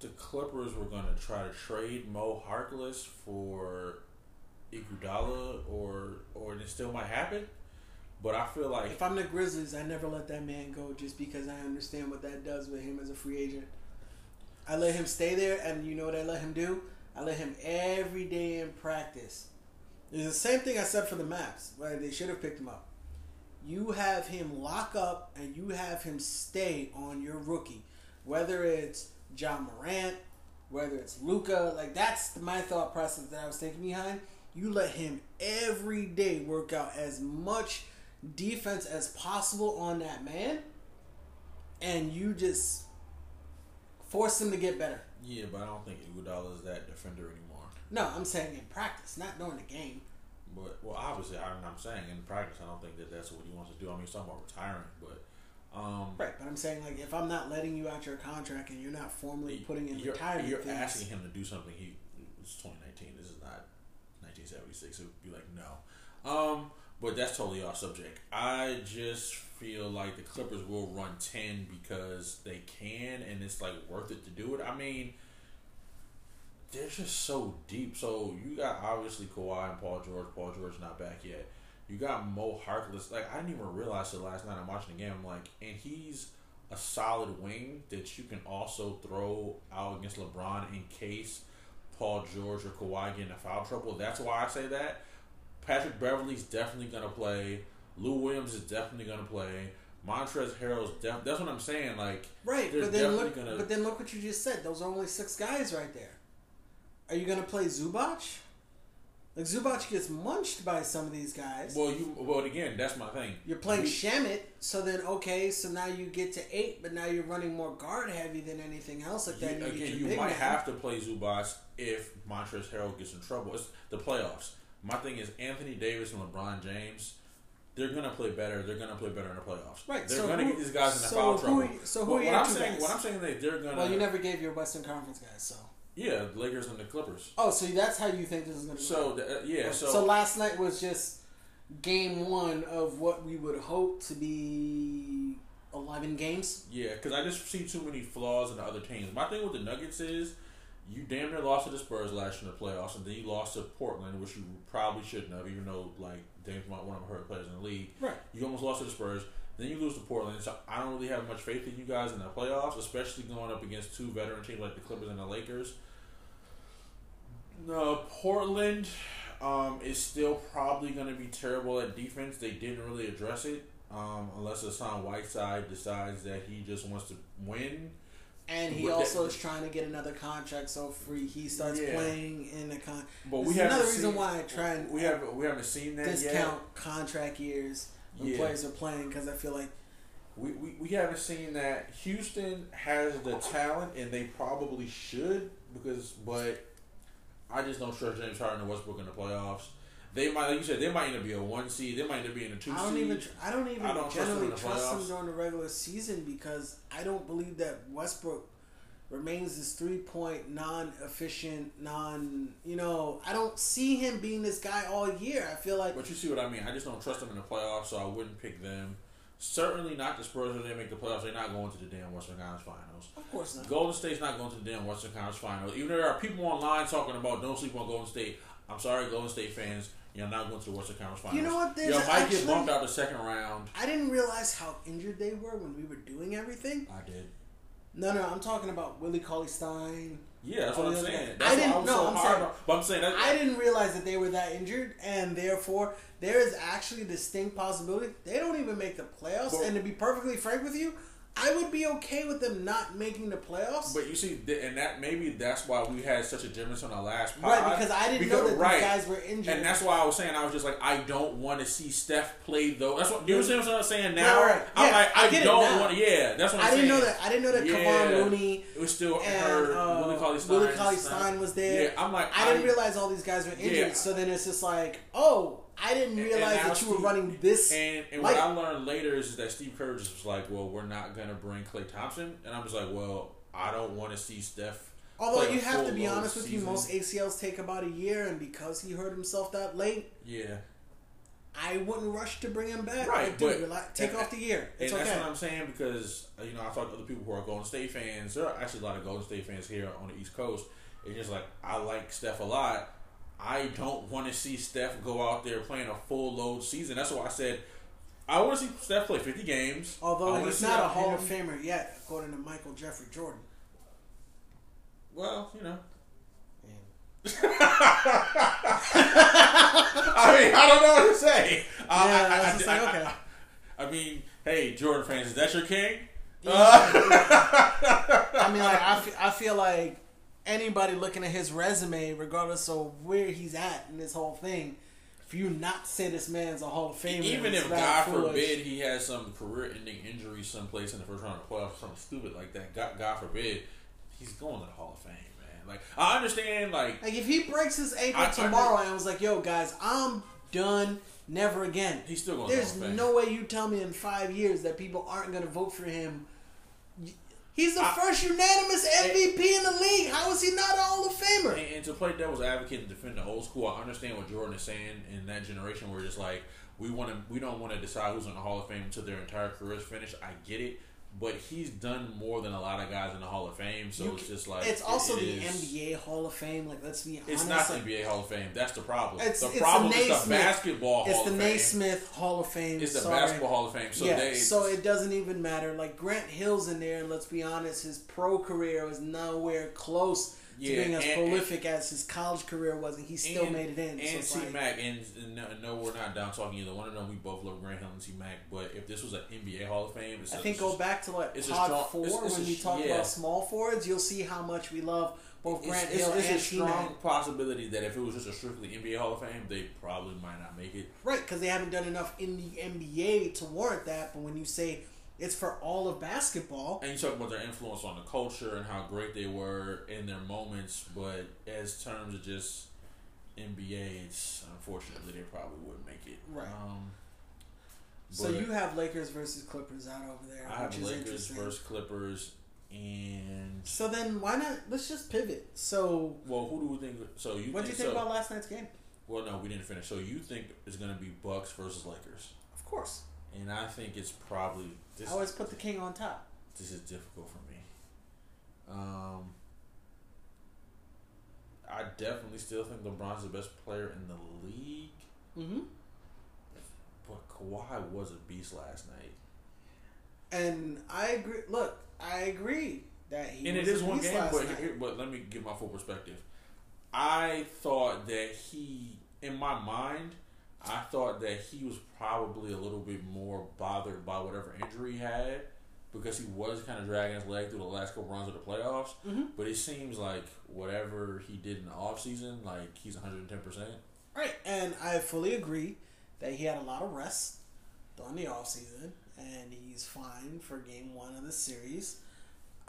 the Clippers were gonna try to trade Mo Harkless for Iguodala, or or it still might happen. But I feel like If I'm the Grizzlies, I never let that man go just because I understand what that does with him as a free agent. I let him stay there, and you know what I let him do? I let him every day in practice. It's the same thing I said for the Mavs, right? They should have picked him up. You have him lock up, and you have him stay on your rookie, whether it's Ja Morant, whether it's Luka. Like that's my thought process that I was thinking behind. You let him every day work out as much defense as possible on that man, and you just force him to get better. yeah, but I don't think Iguodala is that defender anymore. No, I'm saying in practice, not during the game. But well, obviously, I'm, I'm saying in practice, I don't think that that's what he wants to do. I mean, he's talking about retiring, but um, Right, but I'm saying like if I'm not letting you out your contract and you're not formally putting in you're, retirement you're things, asking him to do something. He it's 2019. This is not 1976. It would be like no. Um, but that's totally off subject. I just feel like the Clippers will run 10 because they can, and it's like worth it to do it. I mean. They're just so deep. So you got obviously Kawhi and Paul George. Paul George not back yet. You got Mo Harkless. Like I didn't even realize it last night. I'm watching the game. I'm like, and he's a solid wing that you can also throw out against LeBron in case Paul George or Kawhi get in foul trouble. That's why I say that. Patrick Beverley's definitely gonna play. Lou Williams is definitely gonna play. Montrezl Harrell's def- that's what I'm saying. Like right? But then look, gonna- but then look what you just said. Those are only six guys right there. Are you gonna play Zubac? Like Zubac gets munched by some of these guys. well, you well again. That's my thing. You're playing We- Shamet, so then okay, so now you get to eight, but now you're running more guard heavy than anything else like that. You, again, you might man. have to play Zubac if Montrezl Harrell gets in trouble. It's the playoffs. My thing is Anthony Davis and LeBron James. They're gonna play better. They're gonna play better in the playoffs. Right, They're so gonna who- get these guys in the so foul trouble. you- so who But are what I'm saying, guys? what I'm saying, that they're gonna. Well, you never gave your Western Conference guys, so. Yeah, the Lakers and the Clippers. Oh, so that's how you think this is going to So the, uh, yeah, so, so last night was just game one of what we would hope to be eleven games. yeah, because I just see too many flaws in the other teams. My thing with the Nuggets is. You damn near lost to the Spurs last year in the playoffs, and then you lost to Portland, which you probably shouldn't have, even though like Dame's might one of my favorite players in the league. Right. You almost lost to the Spurs. Then you lose to Portland. So I don't really have much faith in you guys in the playoffs, especially going up against two veteran teams like the Clippers and the Lakers. No, Portland um, is still probably going to be terrible at defense. They didn't really address it, um, unless Hassan Whiteside decides that he just wants to win. And he also is trying to get another contract so free. He starts Yeah. playing in the con. But we haven't another reason seen- why I try we haven't we haven't seen that discount yet. contract years when Yeah. players are playing because I feel like We, we, we haven't seen that. Houston has the talent, and they probably should because, but I just don't trust James Harden and Westbrook in the playoffs. They might, like you said, they might either be a one seed, they might end up being a two I don't seed. even tr- I don't even I don't trust them generally the trust him during the regular season because I don't believe that Westbrook remains this three point non efficient non you know I don't see him being this guy all year. I feel like But you see what I mean. I just don't trust them in the playoffs, so I wouldn't pick them. Certainly not the Spurs when they make the playoffs. They're not going to the damn Western Conference Finals. of course not. Golden State's not going to the damn Western Conference Finals. Even though there are people online talking about don't sleep on Golden State. I'm sorry, Golden State fans. You're not going to watch the Western Conference Finals. You know what? There's you might actually- get bumped out the second round. I didn't realize how injured they were when we were doing everything. I did. No, no, I'm talking about Willie Cauley Stein. Yeah, that's what I'm saying. That's I didn't- was no, so I'm saying- But I'm saying that. I didn't realize that they were that injured, and therefore there is actually a distinct possibility they don't even make the playoffs. But- and to be perfectly frank with you, I would be okay with them not making the playoffs. But you see, and that maybe that's why we had such a difference on our last pod. right, because I didn't know that right. these guys were injured. And that's why I was saying I was just like I don't want to see Steph play though. That's what you understand what I'm saying now. Right, right. I'm Yeah, like I I, don't want. Yeah, that's what I'm I didn't know that. I didn't know that Yeah. Kevon Looney It was still and her. uh, Willie Cauley Stein. Willie Cauley Stein was there. Yeah, I'm like I didn't realize all these guys were injured. Yeah. So then it's just like, oh, I didn't And- realize and that you were Steve- running this. And, and what I learned later is that Steve Kerr just was like, "Well, we're not gonna bring Klay Thompson," and I was like, "Well, I don't want to see Steph." Although you have to be honest with you, most ACLs take about a year, and because he hurt himself that late, Yeah, I wouldn't rush to bring him back. Right, like, dude, relax, take off the year. It's and okay. that's what I'm saying because uh, you know I talk to other people who are Golden State fans. There are actually a lot of Golden State fans here on the East Coast. It's just like I like Steph a lot. I don't want to see Steph go out there playing a full load season. That's why I said I want to see Steph play 50 games. Although he's not a Hall of Famer yet, according to Michael Jeffrey Jordan. Well, you know. I mean, I don't know what to say. I, Yeah, I, I, I, like, okay. I mean, hey, Jordan fans, is that your king? I mean, like I feel, I feel like anybody looking at his resume, regardless of where he's at in this whole thing, for you not to say this man's a Hall of Famer, Even if God foolish. forbid he has some career-ending injury someplace in the first round of playoffs, something stupid like that. God, God forbid, he's going to the Hall of Fame, man. Like I understand, like Like if he breaks his ankle I- I tomorrow and was like, "Yo, guys, I'm done, never again." he's still going. There's no way you tell me in five years that people aren't going to vote for him. He's the I- first unanimous MVP in the league. How is he not a Hall of Famer? And, and to play devil's advocate and defend the old school, I understand what Jordan is saying in that generation where it's like we want to, we don't want to decide who's in the Hall of Fame until their entire career is finished. I get it, but he's done more than a lot of guys in the Hall of Fame, so You it's just like it's also it the is- NBA Hall of Fame. Like, let's be honest. It's not the like, NBA Hall of Fame. That's the problem. It's- the it's the problem is the basketball It's Hall the of Fame. Naismith Hall of Fame. It's the sorry. basketball Hall of Fame. So yeah, they so it doesn't even matter. Like Grant Hill's in there, and let's be honest, his pro career was nowhere close Yeah, to being as and- prolific as his college career was, and he still and, made it in. so And it's C like, Mac, and, and no, no, we're not down talking either one of them. We both love Grant Hill and T-Mac, but if this was an NBA Hall of Fame, it's I a- think go back to like pod strong- four it's- it's when we talk yeah. about small forwards. You'll see how much we love both Grant it's, Hill it's, and it's a T-Mac. strong possibility that if it was just a strictly NBA Hall of Fame, they probably might not make it. Right, because they haven't done enough in the NBA to warrant that. But when you say it's for all of basketball, And you talk about their influence on the culture and how great they were in their moments, but as terms of just NBA, it's unfortunately they probably wouldn't make it. Right. Um, so you have Lakers versus Clippers out over there, I which have is Lakers versus Clippers, and So then, why not? Let's just pivot. So, well, who do we think? So you what do you think, think so, about last night's game? Well, no, we didn't finish. So you think it's going to be Bucks versus Lakers, Of course, and I think it's probably this. I always put the king on top. this is difficult for me. Um, I definitely still think LeBron's the best player in the league. Mm-hmm. But Kawhi was a beast last night. And I agree. Look, I agree that he and was it is one game, but, here, but let me give my full perspective. I thought that he, in my mind, I thought that he was probably a little bit more bothered by whatever injury he had because he was kind of dragging his leg through the last couple runs of the playoffs. Mm-hmm. But it seems like whatever he did in the offseason, like he's 110%. Right, and I fully agree that he had a lot of rest during the offseason, and he's fine for game one of the series.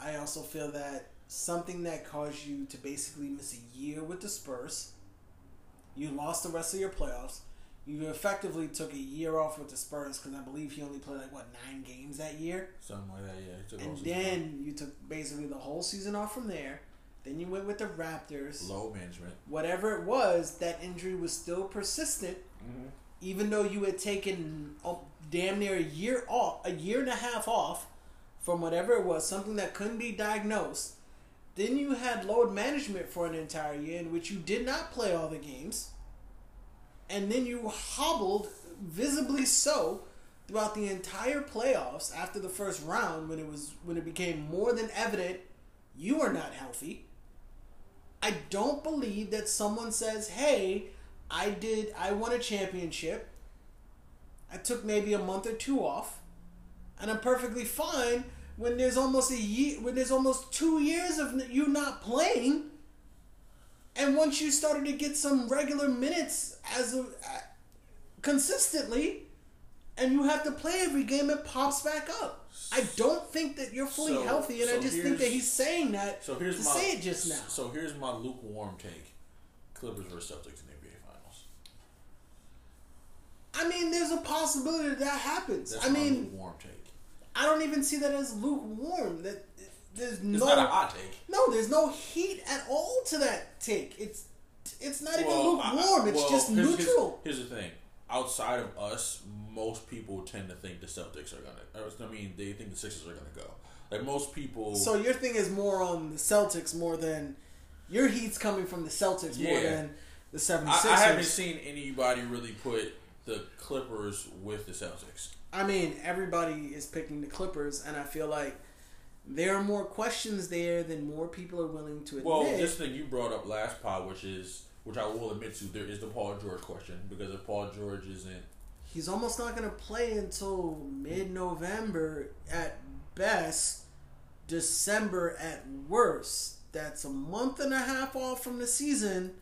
I also feel that something that caused you to basically miss a year with the Spurs, you lost the rest of your playoffs. You effectively took a year off with the Spurs because I believe he only played like what nine games that year, Something like that, yeah. Took and season then you took basically the whole season off from there. Then you went with the Raptors off. load management. whatever it was, that injury was still persistent, Mm-hmm. even though you had taken oh, damn near a year off, a year and a half off from whatever it was, something that couldn't be diagnosed. Then you had load management for an entire year in which you did not play all the games, and then you hobbled visibly so throughout the entire playoffs after the first round when it was when it became more than evident you are not healthy. I don't believe that someone says, "Hey, I did I won a championship. I took maybe a month or two off, and I'm perfectly fine when there's almost a year when there's almost 2 years of you not playing." And once you started to get some regular minutes as a uh, consistently, and you have to play every game, it pops back up. I don't think that you're fully So- healthy, and I just think that he's saying that So here's to my say it just now. So here's my lukewarm take: Clippers versus Celtics in the NBA Finals. I mean, there's a possibility that that happens. That's I mean, lukewarm take. I don't even see that as lukewarm. That there's It's no not a hot take. no, there's no heat at all to that take. It's it's not even Well, I- lukewarm. I- it's well, just here's- here's- neutral. Here's, the thing: outside of us, most people tend to think the Celtics are gonna. I mean, they think the Sixers are gonna go. Like most people. So your thing is more on the Celtics more than your heat's coming from the Celtics more than the 76ers. I, I haven't seen anybody really put the Clippers with the Celtics. I mean, everybody is picking the Clippers, and I feel like there are more questions there than more people are willing to admit. Well, this thing you brought up last pod, which is which I will admit to, there is the Paul George question because if Paul George isn't, He's almost not going to play until mid-November at best, December at worst. That's a month and a half off from the season.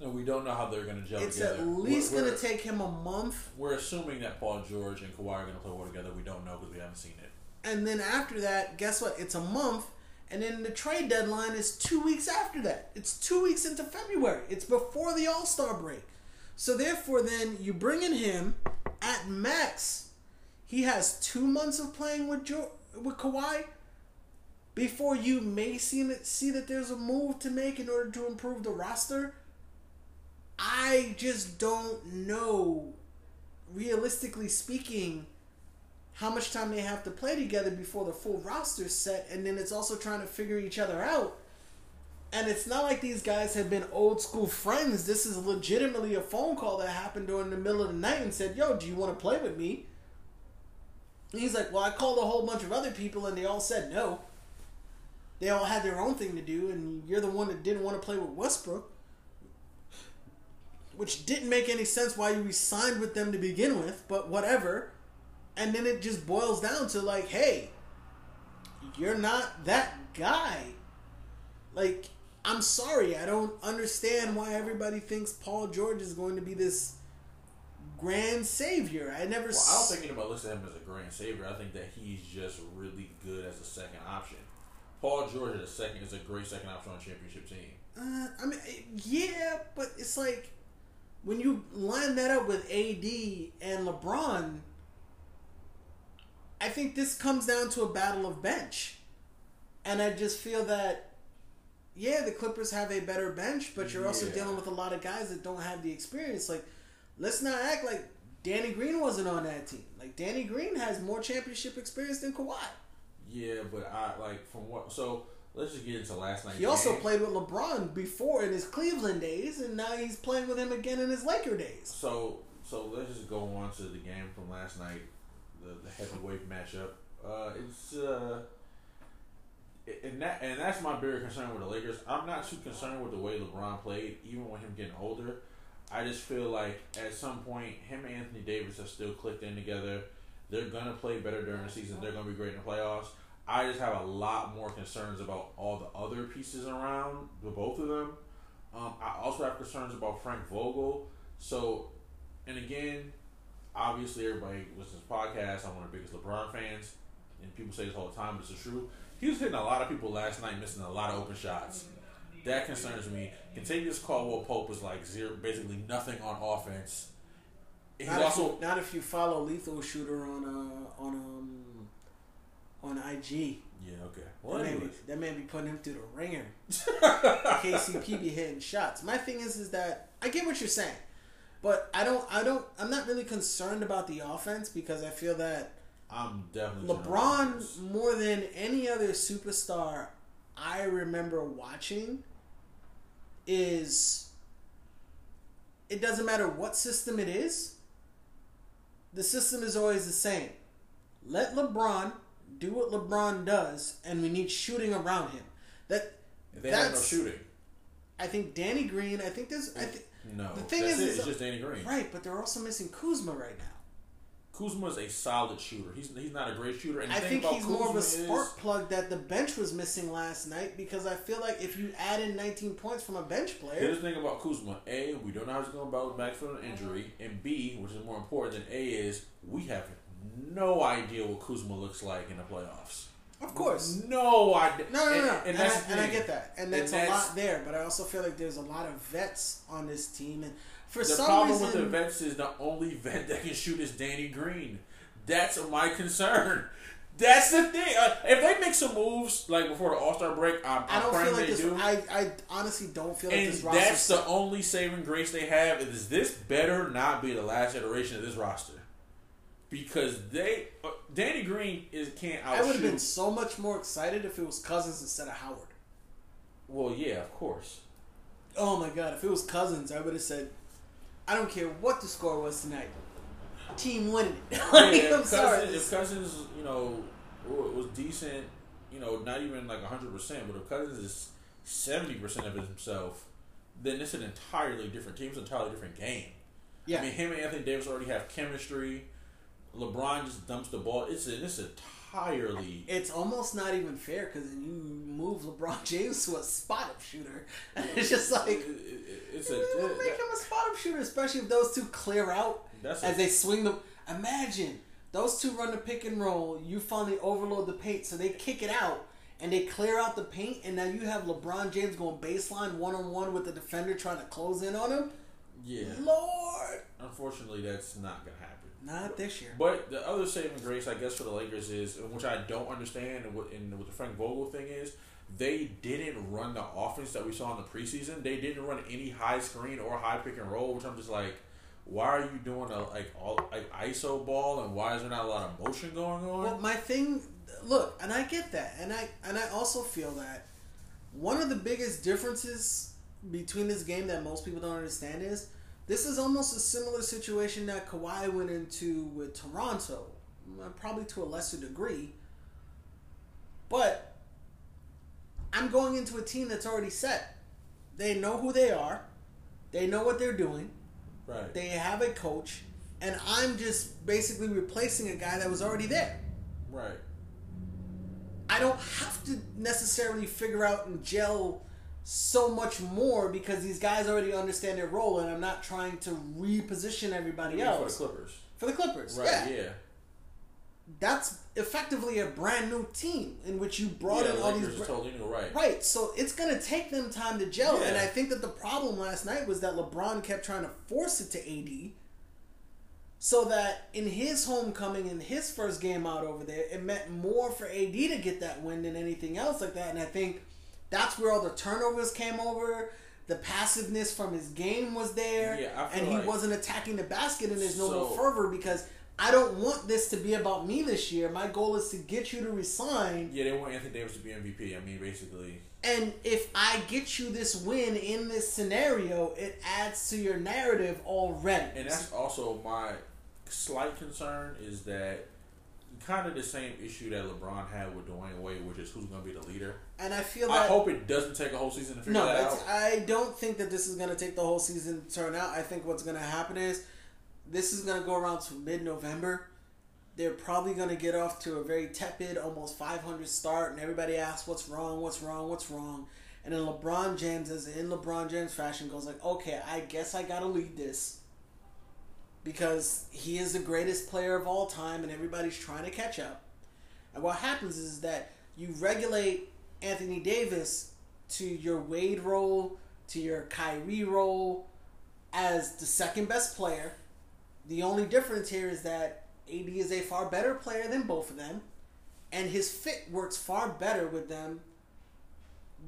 And we don't know how they're going to gel It's together. at least going to take him a month, We're assuming that Paul George and Kawhi are going to play well together. We don't know because we haven't seen it. And then after that, guess what? It's a month, and then the trade deadline is two weeks after that. It's two weeks into February. It's before the All Star break. So therefore, then you bring in him at max. He has two months of playing with jo- with Kawhi before you may see see that there's a move to make in order to improve the roster. I just don't know, realistically speaking, how much time they have to play together before the full roster's set, and then it's also trying to figure each other out. And it's not like these guys have been old school friends. This is legitimately a phone call that happened during the middle of the night and said, Yo, do you want to play with me? And he's like, Well, I called a whole bunch of other people and they all said no. They all had their own thing to do, and you're the one that didn't want to play with Westbrook. Which didn't make any sense why you signed with them to begin with, but whatever. And then it just boils down to like, hey, you're not that guy. Like, I'm sorry, I don't understand why everybody thinks Paul George is going to be this grand savior. I never. Well, I don't s- think anybody looks at him as a grand savior. I think that he's just really good as a second option. Paul George is a second is a great second option on a championship team. Uh, I mean, yeah, but it's like when you line that up with AD and LeBron. I think this comes down to a battle of bench, and I just feel that. Yeah, the Clippers have a better bench, but you're also Yeah. dealing with a lot of guys that don't have the experience. Like, let's not act like Danny Green wasn't on that team. Like, Danny Green has more championship experience than Kawhi. Yeah, but I like from what. So let's just get into last night. He also played with LeBron before in his Cleveland days, and now he's playing with him again in his Laker days. So so let's just go on to the game from last night, the, the heavyweight matchup. Uh, it's uh, and that and that's my bigger concern with the Lakers. I'm not too concerned with the way LeBron played, even with him getting older. I just feel like at some point, him and Anthony Davis have still clicked in together. They're gonna play better during the season. They're gonna be great in the playoffs. I just have a lot more concerns about all the other pieces around the both of them. Um, I also have concerns about Frank Vogel. So, and again, obviously everybody listens to this podcast. I'm one of the biggest LeBron fans, and people say this all the time, but it's true. He was hitting a lot of people last night, missing a lot of open shots. That concerns me. Kentavious Caldwell Pope was like zero, basically nothing on offense. He's Not, also if you, not if you follow Lethal Shooter on uh, on um on IG. yeah okay. Well, that, man be, that man be putting him through the ringer. KCP be hitting shots. My thing is, is that I get what you're saying, but I don't, I don't, I'm not really concerned about the offense because I feel that I'm definitely LeBron, more than any other superstar I remember watching, is it doesn't matter what system it is, the system is always the same. Let LeBron do what LeBron does, and we need shooting around him. That They have no shooting. I think Danny Green. I think there's. I think No, the thing that's is, it. it's just Danny Green. right, but they're also missing Kuzma right now. Kuzma is a solid shooter. He's he's not a great shooter. And I think about he's more of a spark is- plug that the bench was missing last night because I feel like if you add in 19 points from a bench player, Here's the thing about Kuzma. A, we don't know how he's going to bounce back from an injury. Uh-huh. And B, which is more important than A, is we have no idea what Kuzma looks like in the playoffs. Of course. No idea. No, no, and, no, And, and, that's I, and I get that, and And that's, that's- a lot there. But I also feel like there's a lot of vets on this team, and for The some problem reason, with the vets is the only vet that can shoot is Danny Green. That's my concern. That's the thing. Uh, if they make some moves like before the All Star break, I'm, I I'm don't feel like they this. do. I, I honestly don't feel like this roster. that's the only saving grace they have is this better not be the last iteration of this roster because they uh, Danny Green is can't outshoot. I would have been so much more excited if it was Cousins instead of Howard. well, yeah, of course. Oh my god, if it was Cousins, I would have said, I don't care what the score was tonight. Team winning it. like, yeah, I'm if sorry. If Cousins, you know, was decent, you know, not even like hundred percent, but if Cousins is seventy percent of himself, then it's an entirely different team. It's an entirely different game. yeah. I mean, him and Anthony Davis already have chemistry. LeBron just dumps the ball. It's a, it's entirely it's almost not even fair because you move LeBron James to a spot up shooter. it's just like it- it- it's a would make him a spot up shooter, especially if those two clear out as a- they swing the. Imagine those two run the pick and roll. You finally overload the paint, so they kick it out and they clear out the paint, and now you have LeBron James going baseline one on one with the defender trying to close in on him. yeah. Lord, Unfortunately, that's not gonna happen. Not this year. But the other saving grace, I guess, for the Lakers is, which I don't understand, and what, and what the Frank Vogel thing is, they didn't run the offense that we saw in the preseason. They didn't run any high screen or high pick and roll, which I'm just like, why are you doing a like all like ISO ball, and why is there not a lot of motion going on? Well, my thing, look, and I get that, and I and I also feel that one of the biggest differences between this game that most people don't understand is this is almost a similar situation that Kawhi went into with Toronto, uh, probably to a lesser degree. But I'm going into a team that's already set. They know who they are. They know what they're doing. right. They have a coach, and I'm just basically replacing a guy that was already there. right. I don't have to necessarily figure out and gel so much more because these guys already understand their role, and I'm not trying to reposition everybody else. For the Clippers. for the Clippers. Right. yeah. Yeah. that's effectively a brand new team in which you brought yeah, in all Lakers these. bra- totally new. Right. Right, so it's gonna take them time to gel, and I think that the problem last night was that LeBron kept trying to force it to AD, so that in his homecoming, in his first game out over there, it meant more for AD to get that win than anything else like that. And I think that's where all the turnovers came over. The passiveness from his game was there, Yeah, and he like- wasn't attacking the basket, and there's no So- fervor because I don't want this to be about me this year. My goal is to get you to resign. Yeah, they want Anthony Davis to be MVP. I mean, basically. And if I get you this win in this scenario, it adds to your narrative already. And that's also my slight concern is that kind of the same issue that LeBron had with Dwyane Wade, which is who's going to be the leader. And I feel like I hope it doesn't take a whole season to figure no, that out. I don't think that this is going to take the whole season to turn out. I think what's going to happen is this is going to go around to mid November. They're probably going to get off to a very tepid, almost 500 start, and everybody asks, "What's wrong? What's wrong? What's wrong?" And then LeBron James, as in LeBron James fashion, goes like, "Okay, I guess I got to lead this because he is the greatest player of all time, and everybody's trying to catch up." And what happens is that you regulate Anthony Davis to your Wade role, to your Kyrie role as the second best player. The only difference here is that AD is a far better player than both of them, and his fit works far better with them,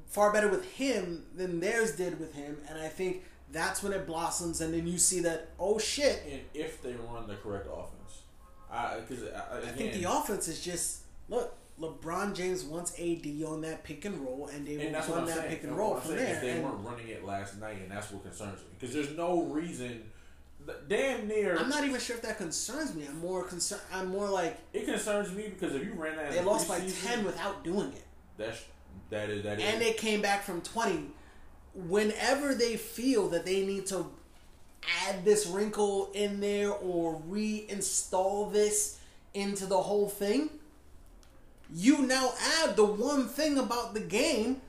far better with him than theirs did with him. And I think that's when it blossoms, and then you see that oh shit. and if they run the correct offense, I because I, uh, I think the offense is just look. LeBron James wants AD on that pick and roll, and they And will run that saying. pick and And roll from saying there. they and- weren't running it last night, and that's what concerns me. Because there's no reason. Damn near. I'm not even sure if that concerns me. I'm more concerned. I'm more like It concerns me because if you ran that, they lost by ten without doing it, That's that is that is. and they came back from twenty. Whenever they feel that they need to add this wrinkle in there or reinstall this into the whole thing, you now add the one thing about the game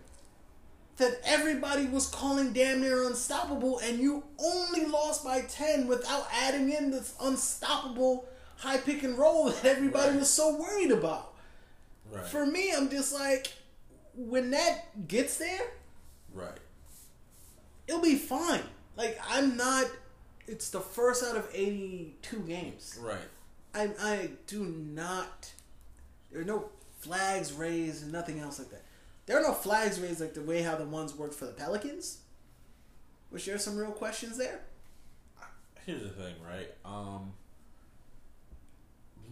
that everybody was calling damn near unstoppable, and you only lost by 10 without adding in this unstoppable high pick and roll that everybody Right. was so worried about. right. For me, I'm just like, when that gets there, right. It'll be fine. Like, I'm not, it's the first out of 82 games. Right. I, I do not, there are no flags raised and nothing else like that. There are no flags raised like the way how the ones worked for the Pelicans. Which there are some real questions there. Here's the thing, right? Um,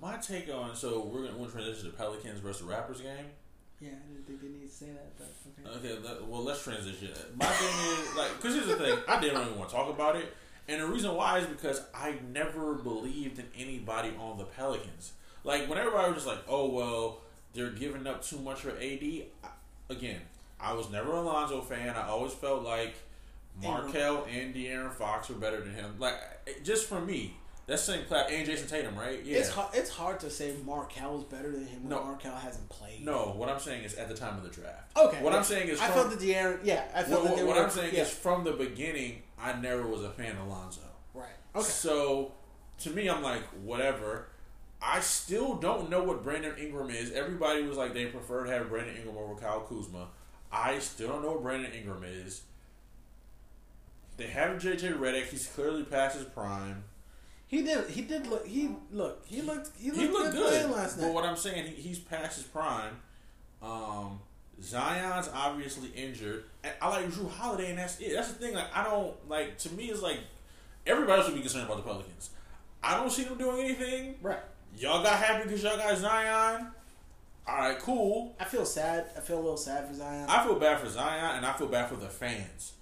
my take on so we're gonna, we're gonna transition to Pelicans versus Raptors game. Yeah, I didn't think they need to say that, but okay. Okay, let, well let's transition. My thing is like, because here's the thing, I didn't really want to talk about it, and the reason why is because I never believed in anybody on the Pelicans. Like when everybody was just like, "Oh well, they're giving up too much for AD." I, again, I was never a Lonzo fan. I always felt like Markelle and De'Aaron Fox were better than him. Like just for me, that's same class. And Jayson Tatum, right? Yeah. It's hard, it's hard to say Markelle is better than him when No. Markelle hasn't played. No, what I'm saying is at the time of the draft. Okay. What I'm saying is I from- felt that De'Aaron, yeah, I felt What, that they what were. I'm saying yeah, is from the beginning, I never was a fan of Lonzo. right. Okay. So to me, I'm like, whatever. I still don't know what Brandon Ingram is. Everybody was like they prefer to have Brandon Ingram over Kyle Kuzma. I still don't know what Brandon Ingram is. They have JJ Redick. He's clearly past his prime. He did. He did look. He look. He looked. He looked, He looked good, good. last night. But what I'm saying, he, he's past his prime. Um, Zion's obviously injured. And I like Jrue Holiday, and that's it. That's the thing. Like I don't like. To me, it's like everybody should be concerned about the Pelicans. I don't see them doing anything. Right. Y'all got happy because y'all got Zion. All right, cool. I feel sad. I feel a little sad for Zion. I feel bad for Zion, and I feel bad for the fans.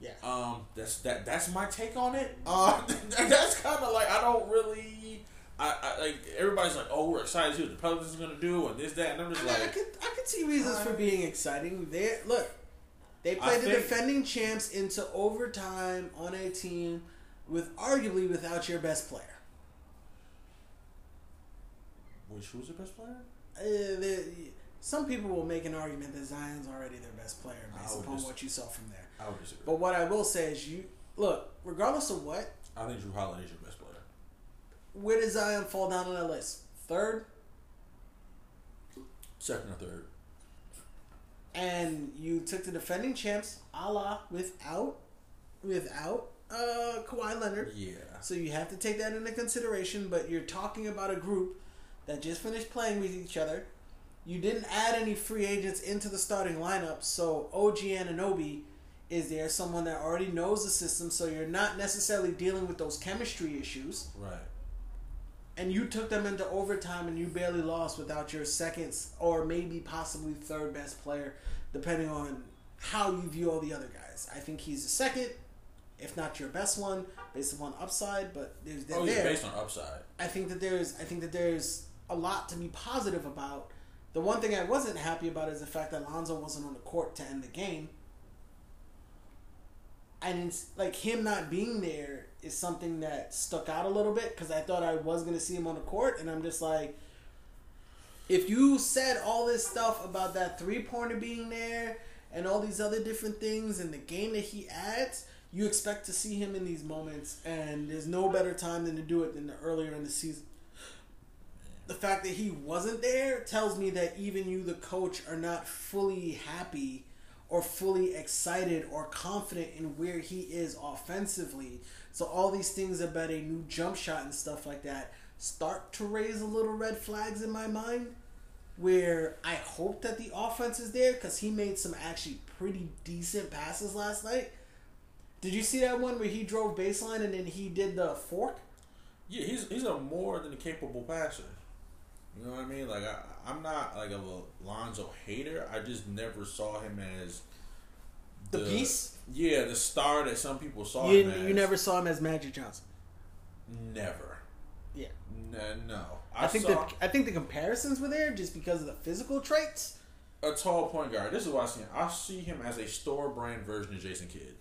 Yeah. Um, that's that. That's my take on it. Uh, that's kind of like I don't really. I, I like everybody's like, oh, we're excited to see what the Pelicans are gonna do and this that, and I'm just I, mean, I could. I could see reasons for being exciting. They look. They played the defending champs into overtime on a team with arguably without your best player. which who's the best player? Uh, the- some people will make an argument that Zion's already their best player based upon dis- what you saw from there. I would disagree. But what I will say is, you look. Regardless of what, I think Jrue Holiday's your best player. where does Zion fall down on that list? Third, Second or third. and you took the defending champs, a la without, without uh, Kawhi Leonard. Yeah. So you have to take that into consideration. But you're talking about a group that just finished playing with each other. You didn't add any free agents into the starting lineup, so OG Anunoby is there, someone that already knows the system. So you're not necessarily dealing with those chemistry issues. Right. and you took them into overtime and you barely lost without your second or maybe possibly third best player, depending on how you view all the other guys. I think he's the second, if not your best one, based upon upside. But there's Oh, there. based on upside. I think that there's I think that there's a lot to be positive about. The one thing I wasn't happy about is the fact that Lonzo wasn't on the court to end the game. And like him not being there is something that stuck out a little bit because I thought I was gonna see him on the court, and I'm just like, if you said all this stuff about that three pointer being there and all these other different things and the game that he adds, you expect to see him in these moments, and there's no better time than to do it than the earlier in the season. The fact that he wasn't there tells me that even you, the coach, are not fully happy or fully excited or confident in where he is offensively. So all these things about a new jump shot and stuff like that start to raise a little red flags in my mind. Where I hope that the offense is there because he made some actually pretty decent passes last night. Did you see that one where he drove baseline and then he did the fork? Yeah, he's he's a more than capable passer. You know what I mean? Like I, I'm not like a Lonzo hater. I just never saw him as The piece? Yeah, the star that some people saw You, you never saw him as Magic Johnson. never. Yeah. No, no. I, think saw the I think the comparisons were there just because of the physical traits. a tall point guard. This is what I see. Him. I see him as a store brand version of Jason Kidd.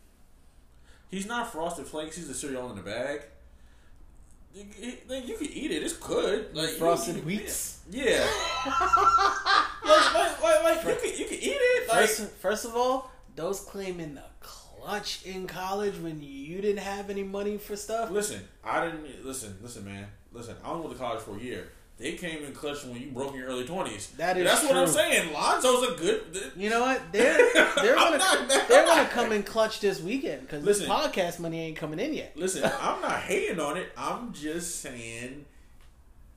He's not frosted flakes. He's the cereal in the bag. You, you, you can eat it. It's good. Like Frosted Wheats? Yeah. like, like, like, like you can you can eat it. Like First, first of all, those claiming the clutch in college when you didn't have any money for stuff. listen, I didn't listen. Listen, man. Listen, I only went to college for a year. They came in clutch when you broke in your early twenties. That is That's what I'm true. saying. Lonzo's a good. You know what? They're they're gonna not- they're gonna come in clutch this weekend because this podcast money ain't coming in yet. Listen, I'm not hating on it. I'm just saying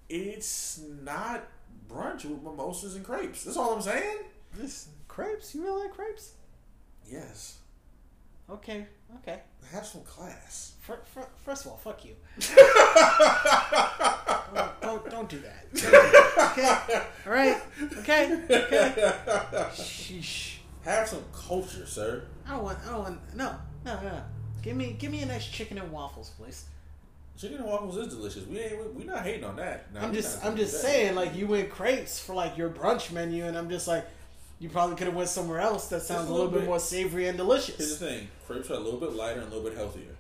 it's not brunch with mimosas and crepes. That's all I'm saying. This crepes? You really like crepes? Yes. Okay, okay. Have some class. Fir- fir- First of all, fuck you. don't, don't don't do that. Okay, all right. Okay, okay. Sheesh. Have some culture, sir. I don't want. I don't want. No, no, no. no. Give me give me a nice chicken and waffles, please. Chicken and waffles is delicious. We ain't we, we not hating on that. No, I'm just I'm just saying like you went crepes for like your brunch menu, and I'm just like. You probably could have went somewhere else that sounds a little bit bit- more savory and delicious. Here's the thing: crepes are a little bit lighter and a little bit healthier.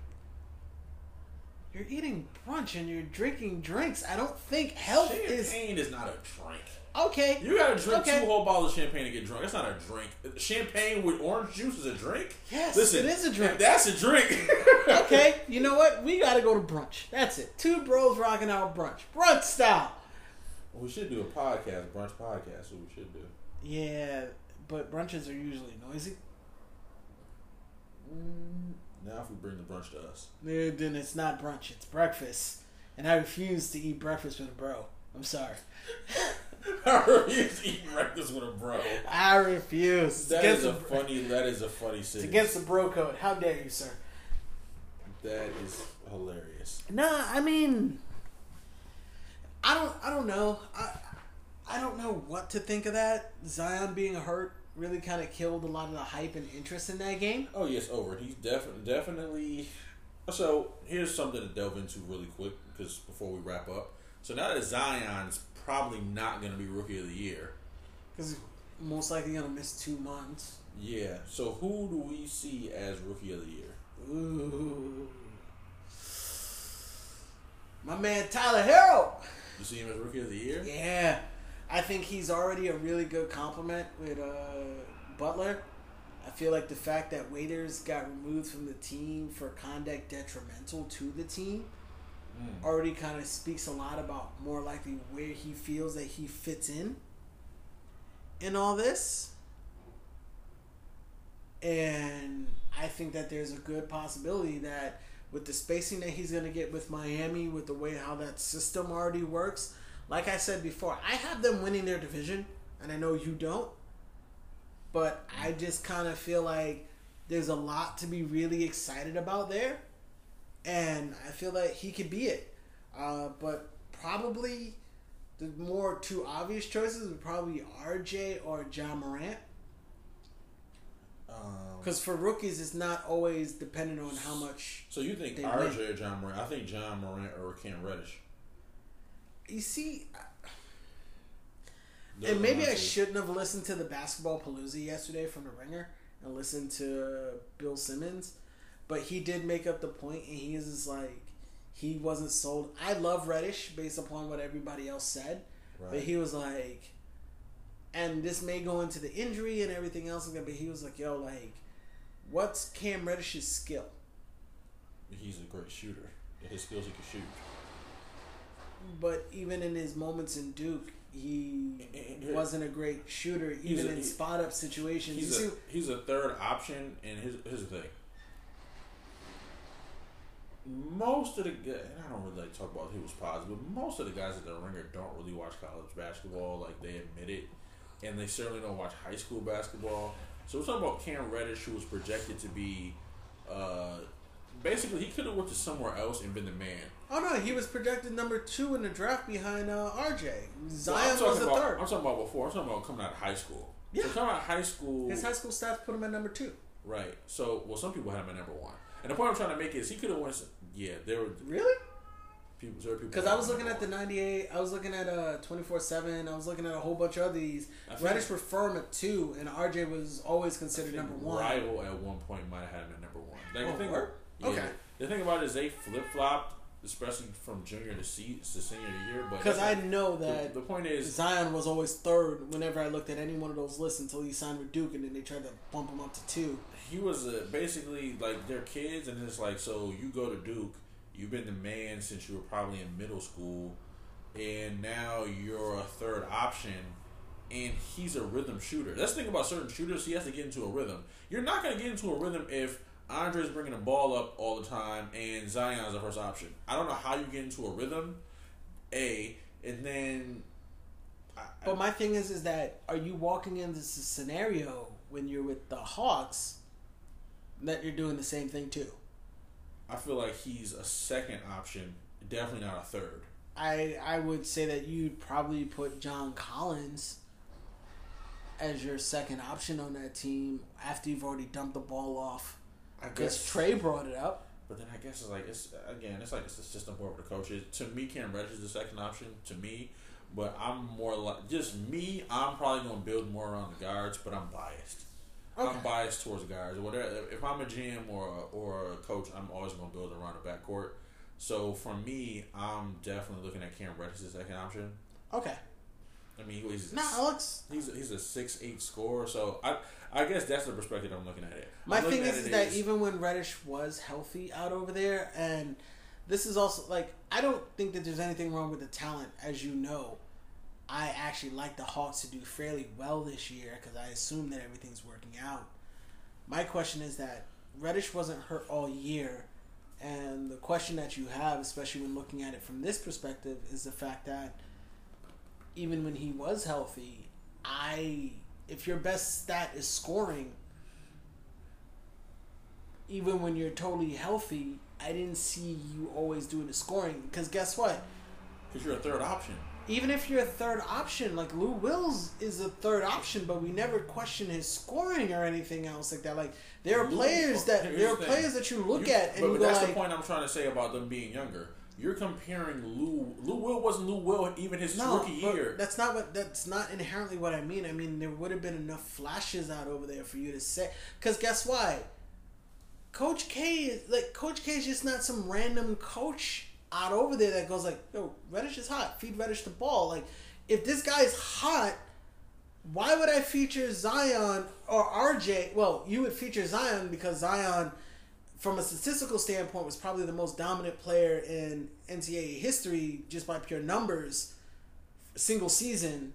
You're eating brunch and you're drinking drinks. I don't think health is Champagne is not a drink. okay. You gotta drink Okay. two whole bottles of champagne to get drunk. That's not a drink. Champagne with orange juice is a drink. Yes, Listen, it is a drink. That's a drink. okay, you know what? We gotta go to brunch. That's it. Two bros rocking out brunch. Brunch style. We should do a podcast, brunch podcast. What we should do. Yeah, but brunches are usually noisy. Mm. Now, if we bring the brunch to us, Then it's not brunch, it's breakfast. And I refuse to eat breakfast with a bro. I'm sorry. I refuse to eat breakfast with a bro. I refuse. That is a funny. That is a funny it's sentence. against the bro code. How dare you, sir? That is hilarious. Nah, I mean, I don't, I don't know. I, I don't know what to think of that. Zion being hurt really kind of killed a lot of the hype and interest in that game. Oh yes, over. He's definitely definitely. So here's something to delve into really quick because before we wrap up. So now that Zion's probably not going to be rookie of the year. Because most likely gonna miss two months. Yeah. So who do we see as rookie of the year? Ooh. My man Tyler Herro. You see him as rookie of the year? Yeah. I think he's already a really good compliment with uh, Butler. I feel like the fact that Waiters got removed from the team for conduct detrimental to the team Mm. already kind of speaks a lot about more likely where he feels that he fits in in all this. And I think that there's a good possibility that with the spacing that he's going to get with Miami, with the way how that system already works, like I said before, I have them winning their division, and I know you don't. But I just kind of feel like there's a lot to be really excited about there and I feel like he could be it. Uh, but probably the more two obvious choices would probably be RJ or Ja Morant. Um, Because for rookies, it's not always dependent on how much. so you think RJ win. or Ja Morant? I think Ja Morant or Cam Reddish. You see, Those and maybe I shouldn't have listened to the basketball palooza yesterday from the Ringer and listened to Bill Simmons, but he did make up the point, and he is just like he wasn't sold. I love Reddish based upon what everybody else said, but he was like, and this may go into the injury and everything else, but he was like, yo, like, what's Cam Reddish's skill? He's a great shooter. His skills, he can shoot. But even in his moments in Duke, he wasn't a great shooter, even a- in spot up situations. He's a he's a third option, and his here's the thing. Most of the guys, and I don't really like talk about who was positive, but most of the guys at the ringer don't really watch college basketball. Like they admit it, and they certainly don't watch high school basketball. So we're talking about Cam Reddish, who was projected to be, uh, basically he could have went to somewhere else and been the man. Oh no, he was projected number two in the draft behind uh, RJ. Zion talking was the about, third. I'm talking about before. I'm talking about coming out of high school. Yeah. So coming out of high school. His high school stats put him at number two. Right. So, well, some people had him at number one, and the point I'm trying to make is he could have won. some- Yeah, there were Really? people. There were people. Because I was looking at the '98. I was looking at a 24/7. I was looking at a whole bunch of these. Reddish were firm at two, and RJ was always considered number one. Rival at one point might have had him at number one. Like, Oh, the thing, yeah, Okay. The thing about it is they flip flopped, especially from junior to se- to senior year. But Because I know that the, the point is Zion was always third whenever I looked at any one of those lists until he signed with Duke, and then they tried to bump him up to two. he was uh, basically like they're kids, and it's like so you go to Duke, you've been the man since you were probably in middle school, and now you're a third option, and he's a rhythm shooter. That's the thing about certain shooters; he has to get into a rhythm. You're not going to get into a rhythm if Andre's bringing the ball up all the time and Zion's the first option. I don't know how you get into a rhythm, a, and then. I, But my thing is, is that are you walking into this scenario when you're with the Hawks that you're doing the same thing too? I feel like he's a second option, definitely not a third. I I would say that you'd probably put John Collins as your second option on that team after you've already dumped the ball off. I guess Trae brought it up. But then I guess it's like it's again, it's like it's the system for the coaches. To me, Cam Reddish is the second option. To me, but I'm more like just me. I'm probably going to build more around the guards, but I'm biased. Okay. I'm biased towards guards. Whatever. If I'm a GM or a, or a coach, I'm always going to build around the backcourt. So for me, I'm definitely looking at Cam Reddish as the second option. Okay. I mean, he's Now, Alex, he's a, he's a six eight scorer. So I I guess that's the perspective I'm looking at it. my I'm looking thing is, it that even when Reddish was healthy out over there, and this is also like I don't think that there's anything wrong with the talent, as you know. I actually like the Hawks to do fairly well this year because I assume that everything's working out. My question is that Reddish wasn't hurt all year, and the question that you have, especially when looking at it from this perspective, is the fact that even when he was healthy, I if your best stat is scoring, even when you're totally healthy, I didn't see you always doing the scoring. Because guess what? Because you're a third option. Even if you're a third option, like Lou Wills is a third option, but we never question his scoring or anything else like that. Like there are Lou- players that there are the players that you look You- at and but, you but go that's like, the point I'm trying to say about them being younger. You're comparing Lou. Lou Will wasn't Lou Will even his no, rookie year. that's not what that's not inherently what I mean. I mean there would have been enough flashes out over there for you to say. Because guess why? Coach K is like Coach K is just not some random coach out over there that goes like, "Yo, Reddish is hot. Feed Reddish the ball." Like, if this guy's hot, why would I feature Zion or RJ? Well, you would feature Zion because Zion, from a statistical standpoint, was probably the most dominant player in NCAA history just by pure numbers, single season,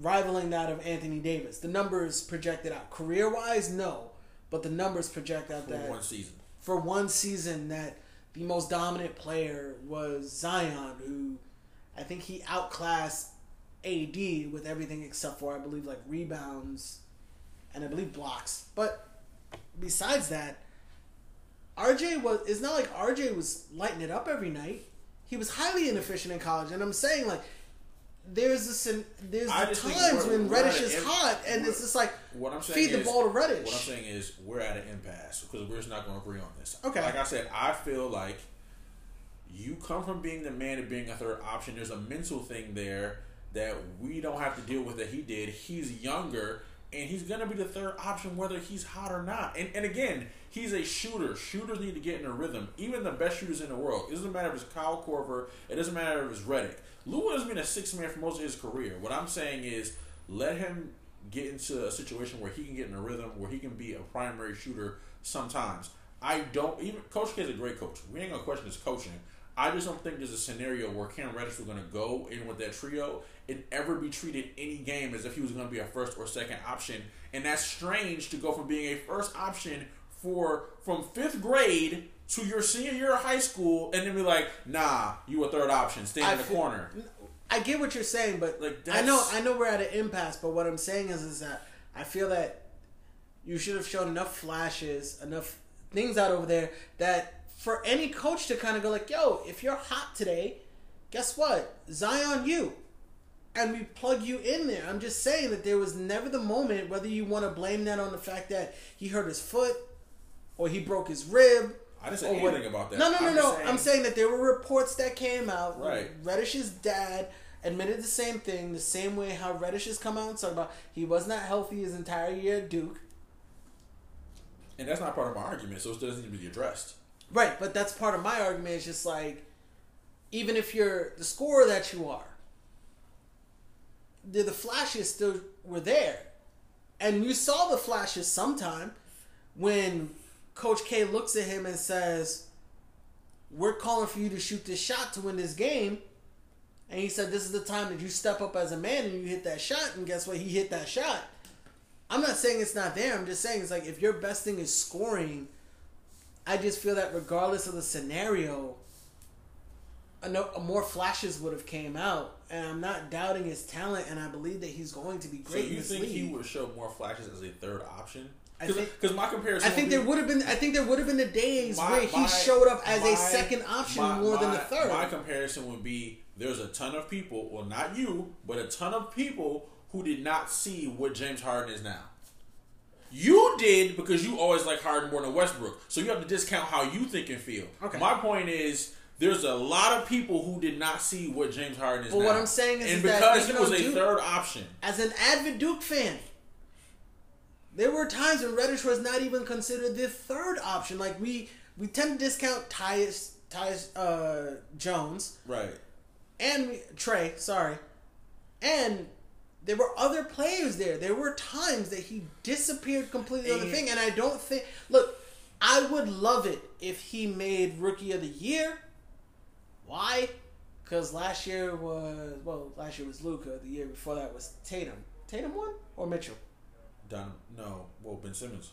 rivaling that of Anthony Davis. The numbers projected out career wise, no, but the numbers project out for that one season. for one season that the most dominant player was Zion, who I think he outclassed AD with everything except for I believe like rebounds and I believe blocks. But besides that, RJ was it's not like RJ was lighting it up every night. he was highly inefficient in college, and I'm saying like. There's this, there's the times when Reddish is hot, and it's just like What I'm saying feed the is, ball to Reddish. What I'm saying is we're at an impasse because we're just not going to agree on this. Okay. Like I said, I feel like you come from being the man to being a third option. There's a mental thing there that we don't have to deal with that he did. He's younger and he's to be the third option whether he's hot or not. And, and again, he's a shooter. Shooters need to get in a rhythm. Even the best shooters in the world. It doesn't matter if it's Kyle Korver. It doesn't matter if it's Redick. Lou has been a six man for most of his career. What I'm saying is let him get into a situation where he can get in a rhythm, where he can be a primary shooter sometimes. I don't even Coach K is a great coach. We ain't gonna question his coaching. I just don't think there's a scenario where Cam Reddish was gonna go in with that trio and ever be treated any game as if he was gonna be a first or second option. And that's strange to go from being a first option for from fifth grade to your senior year of high school and then be like, nah, you a third option, stay in the feel- corner. I get what you're saying, but Like, I know I know we're at an impasse. But what I'm saying is, is that I feel that you should have shown enough flashes, enough things out over there that for any coach to kind of go like, "Yo, if you're hot today, guess what? Zion, you." And we plug you in there. I'm just saying that there was never the moment, whether you want to blame that on the fact that he hurt his foot or he broke his rib. I didn't say anything about that. No, no, no, I'm no. saying- I'm saying that there were reports that came out. Right. Reddish's dad admitted the same thing, the same way how Reddish has come out and talked about he was not healthy his entire year at Duke. And that's not part of my argument, so it doesn't need to be addressed. Right, but that's part of my argument. It's just like, even if you're the scorer that you are, the, the flashes still were there. And you saw the flashes sometime when Coach K looks at him and says, We're calling for you to shoot this shot to win this game. And he said, This is the time that you step up as a man and you hit that shot. And guess what? He hit that shot. I'm not saying it's not there. I'm just saying it's like if your best thing is scoring, I just feel that regardless of the scenario, a no, a more flashes would have came out. And I'm not doubting his talent, and I believe that he's going to be So great in you think league. he would show more flashes as a third option? Because my comparison, I think would there would have been. I think there would have been the days my- where he my- showed up as my- a second option more than a third. My comparison would be: there's a ton of people, well, not you, but a ton of people who did not see what James Harden is now. You did because you always like Harden more than Westbrook, so you have to discount how you think and feel. Okay. My point is. There's a lot of people who did not see what James Harden is But now. what I'm saying is- and is that because he was a Duke- third option, as an avid Duke fan, there were times when Reddish was not even considered the third option. Like we we tend to discount Tyus Tyus uh, Jones right? and we, Tre, sorry, and there were other players there. There were times that he disappeared completely on the thing, and I don't think. Look, I would love it if he made Rookie of the Year. Why? Because last year was well, last year was Luka. The year before that was Tatum. Tatum won or Mitchell? Don, no, well, Ben Simmons.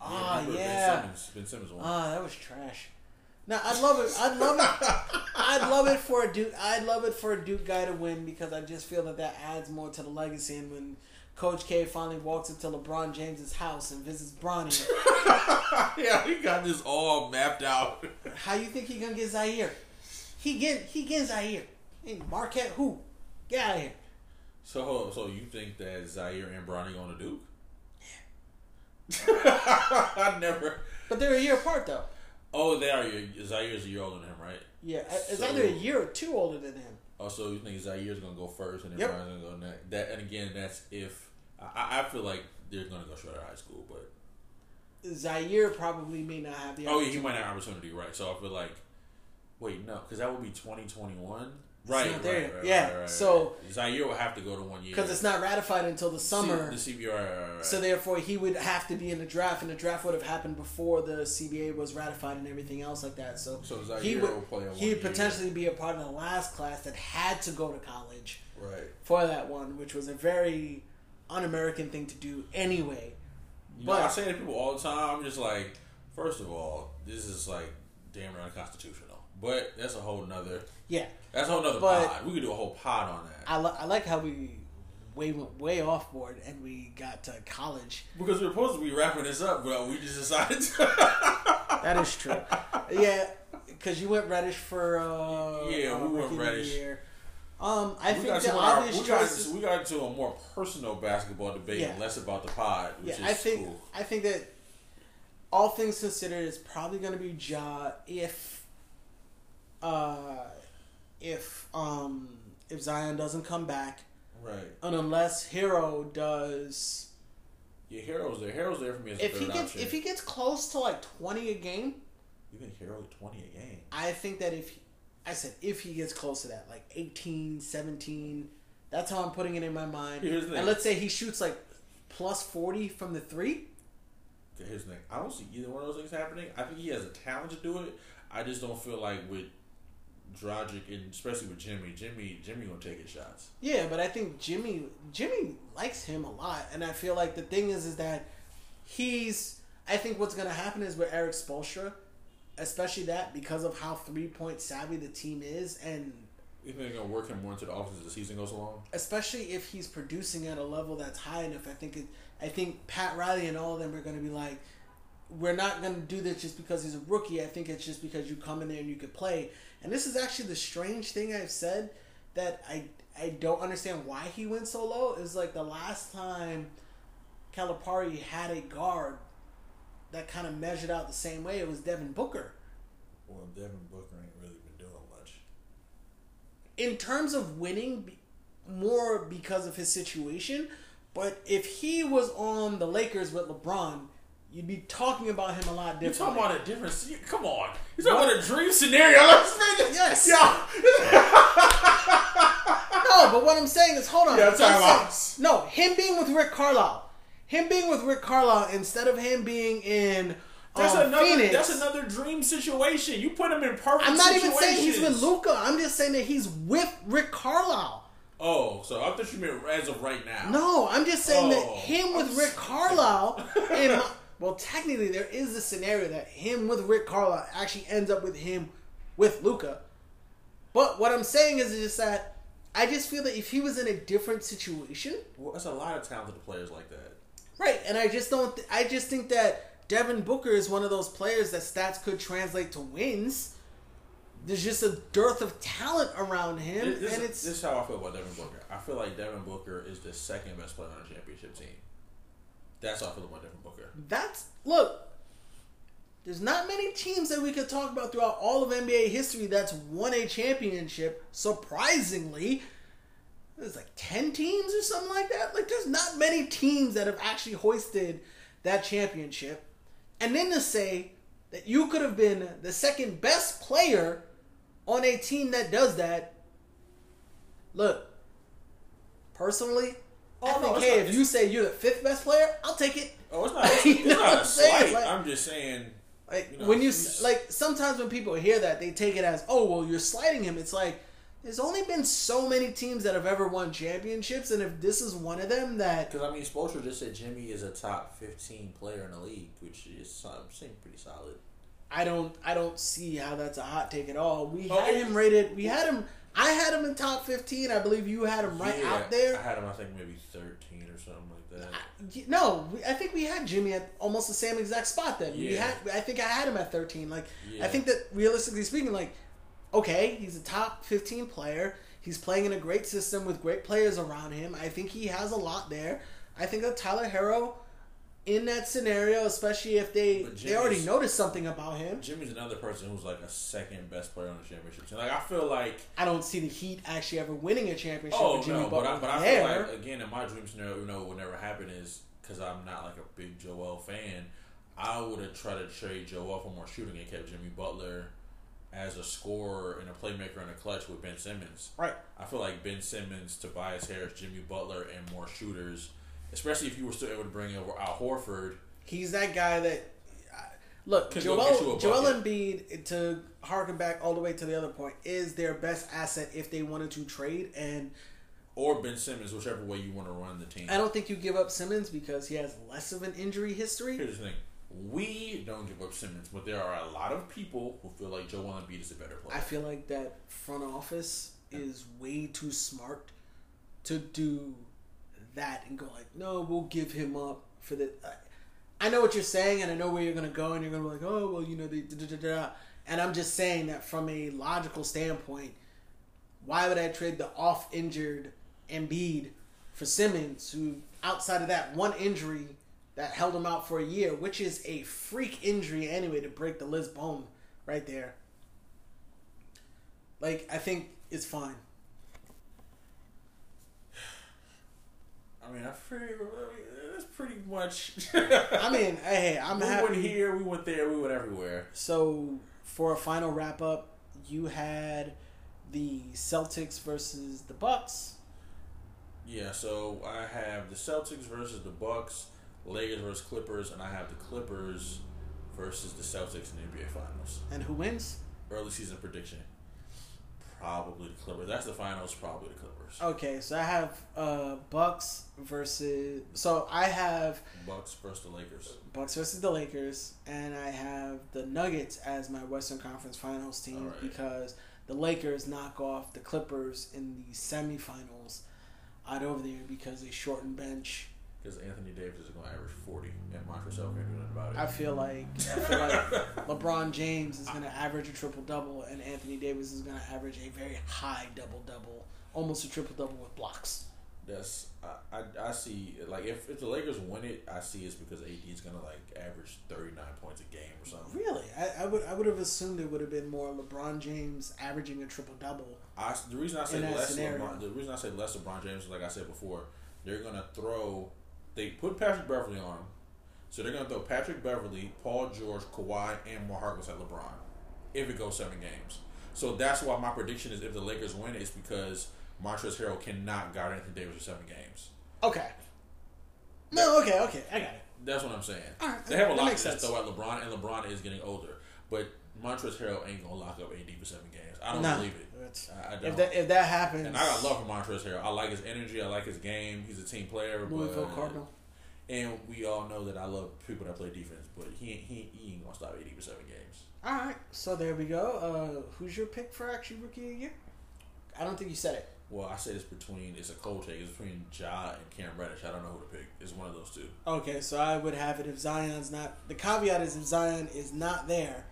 Ah, remember yeah. Ben Simmons, ben Simmons won. Ah, that was trash. Now I'd love it. I'd love it. I'd love it for a Duke. I'd love it for a Duke guy to win because I just feel that that adds more to the legacy. And when Coach K finally walks into LeBron James's house and visits Bronny, yeah, he got this all mapped out. how you think he gonna get Zaire? He get he get Zaire. Hey, Marquette, who? Get out of here. So, so you think that Zaire and Bronny on the Duke? I never. But they're a year apart though. Oh, they are. Zaire's a year older than him, right? Yeah, uh, it's So- either a year or two older than him. Oh, so you think Zaire's gonna go first, and then Yep. Bronny's gonna go next? That, and again, that's if I, I feel like they're gonna go straight out of high school, but Zaire probably may not have the. oh yeah, he might have opportunity, right? So I feel like, wait, no, because that would be twenty twenty one. Right, not right, there. right, right, Yeah, right, so- Zaire will have to go to one year because it's not ratified until the summer. The CBR, right, right, right. So therefore, he would have to be in the draft, and the draft would have happened before the CBA was ratified and everything else like that. So, So Zaire he would play he would potentially be a part of the last class that had to go to college right. for that one, which was a very un-American thing to do anyway. You know, But- I say to people all the time, I'm just like, first of all, this is like damn near unconstitutional. But that's a whole nother. Yeah, That's a whole nother But- pod. We could do a whole pod on that I, li- I like how we way went way off board and we got to college. because we are supposed to be wrapping this up, but we just decided. To That is true. yeah, because you went Reddish for uh, Yeah, uh, we went of the Reddish. Year. Um, I we think got, the to our, obvious we, got, we got into a more personal basketball debate Yeah. and less about the pod, which Yeah, is I think cool. I think that all things considered, it's probably going to be Ja if uh if um if Zion doesn't come back, Right. and unless Herro does. Yeah, Herro's there. Herro's there for me as a If he gets option. if he gets close to like twenty a game, you think Herro 20 a game? I think that if he, I said if he gets close to that, like 18, 17, that's how I'm putting it in my mind. And let's say he shoots like plus forty from the three. Okay, here's the thing. I don't see either one of those things happening. I think he has a talent to do it. I just don't feel like with Dragic and especially with Jimmy, Jimmy, Jimmy gonna take his shots. Yeah, but I think Jimmy Jimmy likes him a lot, and I feel like the thing is is that he's. I think what's gonna happen is with Erik Spoelstra, especially that because of how three point savvy the team is, and You think they're gonna work him more into the offense as the season goes along? especially if he's producing at a level that's high enough. I think it, I think Pat Riley and all of them are to be like, we're not to do this just because he's a rookie. I think it's just because you come in there and you could play. And this is actually the strange thing I've said that I I don't understand why he went so low. Is like the last time Calipari had a guard that kind of measured out the same way. It was Devin Booker. Well, Devin Booker ain't really been doing much. in terms of winning, more because of his situation. But if he was on the Lakers with LeBron, you'd be talking about him a lot different. You're talking about a different. se- Come on, you're talking about a dream scenario. Yes. Yeah. no, but what I'm saying is, hold on. Yeah, I'm time saying- no, him being with Rick Carlisle, him being with Rick Carlisle instead of him being in That's um, another. Phoenix. That's another dream situation. You put him in perfect. Situation. I'm not even saying he's with Luka. I'm just saying that he's with Rick Carlisle. Oh, so I thought you meant as of right now. No, I'm just saying that Oh, him with Rick. Carlisle. in my, well, technically, there is a scenario that him with Rick Carlisle actually ends up with him with Luka. But what I'm saying is just that I just feel that if he was in a different situation, Well, that's a lot of talented players like that. right? And I just don't. Th- I just think that Devin Booker is one of those players that stats could translate to wins. There's just a dearth of talent around him, This, this, and it's this is how I feel about Devin Booker. I feel like Devin Booker is the second best player on the championship team. That's how I feel about Devin Booker. That's look. There's not many teams that we could talk about throughout all of NBA history that's won a championship. Surprisingly, there's like ten teams or something like that. Like there's not many teams that have actually hoisted that championship. And then to say that you could have been the second best player on a team that does that. Look, personally, I Oh, no, think it's hey, not- if you say you're the fifth best player, I'll take it. Oh, it's not. It's, You know not what a I'm saying? slight. Like- I'm just saying. Like You know, when you like sometimes when people hear that they take it as oh well you're slighting him. It's like there's only been so many teams that have ever won championships, and if this is one of them, that Because I mean, Spoelstra just said Jimmy is a top 15 player in the league, which is seems pretty solid. I don't I don't see how that's a hot take at all. We Oh, had him rated. We had him. I had him in top fifteen. I believe you had him right Yeah, out there. I had him, I think, maybe 13 or something like that. Y- No, I think we had Jimmy at almost the same exact spot. Then we had. I think I had him at thirteen. Like Yeah. I think that realistically speaking, like okay, he's a top fifteen player. He's playing in a great system with great players around him. I think he has a lot there. I think that Tyler Herro, in that scenario, especially if they they already noticed something about him. Jimmy's another person who's like a second best player on the championship team. Like I feel like I don't see the Heat actually ever winning a championship oh with Jimmy no, but I, but I feel like again in my dream scenario, you know, would never happen is because I'm not like a big Joel fan. I would have tried to trade Joel for more shooting and kept Jimmy Butler as a scorer and a playmaker in a clutch with Ben Simmons. right. I feel like Ben Simmons, Tobias Harris, Jimmy Butler, and more shooters. Especially if you were still able to bring over Al Horford. He's that guy that look Joel Joel. Embiid to harken back all the way to the other point is their best asset if they wanted to trade and Or Ben Simmons, whichever way you want to run the team. I don't think you give up Simmons because he has less of an injury history. Here's the thing. We don't give up Simmons, but there are a lot of people who feel like Joel Embiid is a better player. I feel like that front office is way too smart to do that and go like, no, we'll give him up for the. I- know what you're saying, and I know where you're gonna go, and you're gonna be like, oh, well, you know, they da da da da. And I'm just saying that from a logical standpoint, why would I trade the off injured Embiid for Simmons, who outside of that one injury that held him out for a year, which is a freak injury anyway to break the Liz bone right there. Like I think it's fine. I mean, I figure that's pretty much. I mean, hey, I'm we happy. went here, we went there, we went everywhere. So for a final wrap up, you had the Celtics versus the Bucks. Yeah, so I have the Celtics versus the Bucks, Lakers versus Clippers, and I have the Clippers versus the Celtics in the NBA Finals. And who wins? Early season prediction. Probably the Clippers. That's the finals, probably the Clippers. Okay, so I have uh Bucks versus so I have Bucks versus the Lakers. Bucks versus the Lakers and I have the Nuggets as my Western Conference Finals team Alright. because the Lakers knock off the Clippers in the semifinals out over there because they shortened bench. Because Anthony Davis is going to average 40, and Montrezl can't do nothing about it. I feel like I feel like LeBron James is going to average a triple double and Anthony Davis is going to average a very high double double, almost a triple double with blocks. That's I, I, I see like if, if the Lakers win it, I see it's because AD is gonna like average thirty nine points a game or something. Really, I, I would I would have assumed it would have been more LeBron James averaging a triple double. I, the reason I say less. LeBron, the reason I say less LeBron James is like I said before, they're gonna throw they put Patrick Beverley on him, so they're gonna throw Patrick Beverley, Paul George, Kawhi, and Moe Harkless at LeBron if it goes seven games. So that's why my prediction is if the Lakers win, it's because Montrezl Harrell cannot guard Anthony Davis for seven games. Okay. No, okay, okay, I got it. That's what I'm saying. They have a lot to sense. throw at LeBron, and LeBron is getting older. But Montrezl Harrell ain't gonna lock up AD for seven games. I don't No. believe it. It's- I, I don't. If that if that happens, and I got love for Montrezl Harrell. I like his energy. I like his game. He's a team player. Louisville but, Cardinal. And we all know that I love people that play defense, but he ain't, he, he ain't gonna stop AD for seven games. All right, so there we go. Uh, who's your pick for actually rookie of the year? I don't think you said it. Well, I said it's between it's a cold take. It's between Ja and Cam Reddish. I don't know who to pick. It's one of those two. Okay, so I would have it if Zion's not. The caveat is if Zion is not there I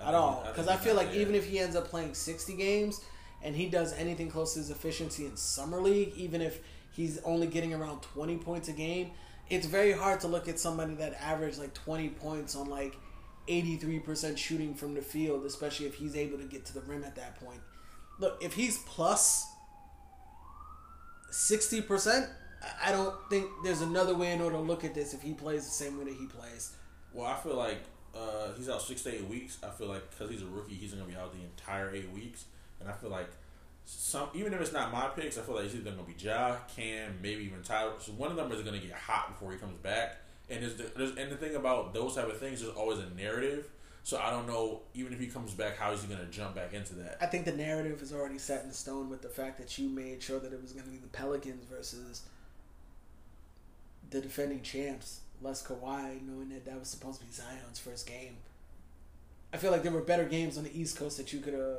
at all, because I, feel like even if he ends up playing sixty games and he does anything close to his efficiency in summer league, even if he's only getting around twenty points a game, it's very hard to look at somebody that averaged like twenty points on like eighty three percent shooting from the field, especially if he's able to get to the rim at that point. Look, if he's plus plus sixty percent, I don't think there's another way in order to look at this if he plays the same way that he plays. Well, I feel like uh, he's out six to eight weeks. I feel like because he's a rookie, he's gonna be out the entire eight weeks, and I feel like some even if it's not my picks, I feel like it's either gonna be Ja, Cam, maybe even Tyler. So one of them is gonna get hot before he comes back. And there's, the, there's and the thing about those type of things, there's always a narrative. So I don't know, even if he comes back, how is he gonna jump back into that? I think the narrative is already set in stone with the fact that you made sure that it was going to be the Pelicans versus the defending champs, less Kawhi, knowing that that was supposed to be Zion's first game. I feel like there were better games on the East Coast that you could have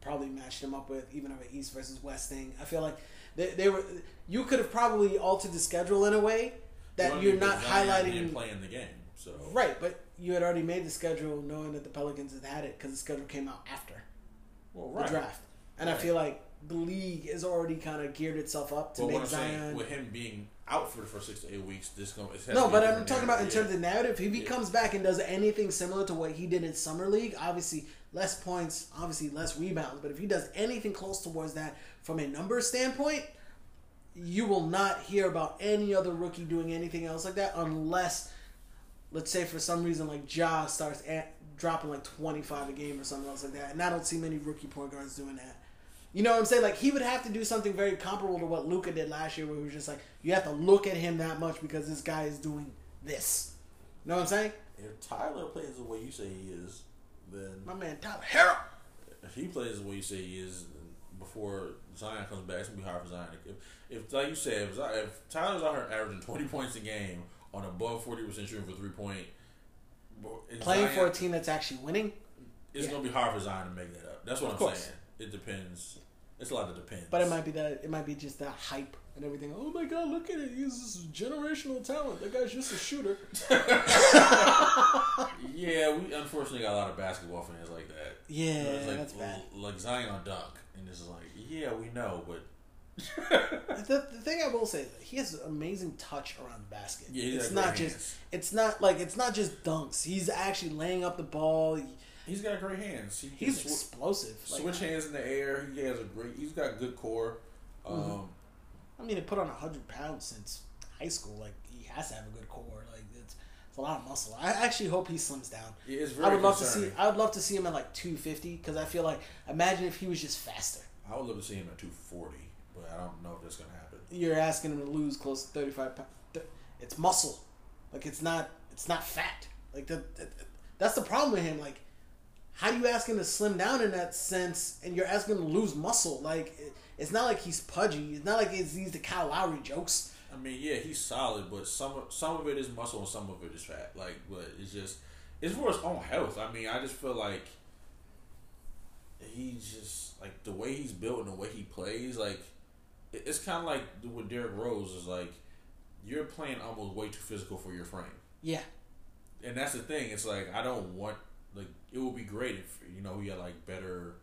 probably matched them up with, even of an East versus West thing. I feel like they, they were. You could have probably altered the schedule in a way that Well, you're not Zion highlighting. didn't play in the game. So Right, but you had already made the schedule knowing that the Pelicans had had it because the schedule came out after well, the draft. And I feel like the league has already kind of geared itself up to make I'm saying, Zion. with him being out for the first six to eight weeks, this going No, but I'm talking about in terms of of narrative. If he Yeah. comes back and does anything similar to what he did in summer league, obviously less points, obviously less rebounds. But if he does anything close towards that from a number standpoint, you will not hear about any other rookie doing anything else like that unless, let's say, for some reason like Ja starts at, dropping like 25 a game or something else like that. And I don't see many rookie point guards doing that. You know what I'm saying? Like he would have to do something very comparable to what Luka did last year, where he was just like, you have to look at him that much because this guy is doing this. You know what I'm saying? If Tyler plays the way you say he is, then My man Tyler Herro. if he plays the way you say he is before Zion comes back, it's gonna be hard for Zion. If, if like you said, if, Zion- if Tyler's out here averaging twenty points a game on above forty percent shooting for three point, Playing Zion, for a team that's actually winning. it's yeah. gonna be hard for Zion to make that up. That's what Of I'm course. saying. It depends. It's a lot of depends. But it might be that it might be just that hype and everything. Oh my god, look at it! He's this generational talent. That guy's just a shooter. Yeah, we unfortunately got a lot of basketball fans like that. Yeah, It's like, that's bad. Like Zion dunk, and it's like, yeah, we know, but The, the thing I will say, he has amazing touch around the basket. Yeah, it's not just. hands. It's not like it's not just dunks. He's actually laying up the ball. He- he's got great hands. He He's swi- explosive. Like, switch hands in the air. He has a great. He's got good core. Um, Mm-hmm. I mean, he put on hundred pounds since high school. Like he has to have a good core. Like it's, it's a lot of muscle. I actually hope he slims down. Yeah, it's I very would love to see. concerning. I would love to see him at like two fifty because I feel like imagine if he was just faster. I would love to see him at 240, but I don't know if that's gonna happen. You're asking him to lose close to thirty five pounds. It's muscle, like it's not. It's not fat. Like that. that- That's the problem with him. Like, how do you ask him to slim down in that sense, and you're asking him to lose muscle? Like, it's not like he's pudgy. It's not like it's these the Kyle Lowry jokes. I mean, yeah, he's solid, but some of- some of it is muscle and some of it is fat. Like, but it's just it's for his own health. I mean, I just feel like he's just like the way he's built and the way he plays. Like, it's kind of like with Derrick Rose is like you're playing almost way too physical for your frame, Yeah, and that's the thing. It's like I don't want it would be great if you know he had like better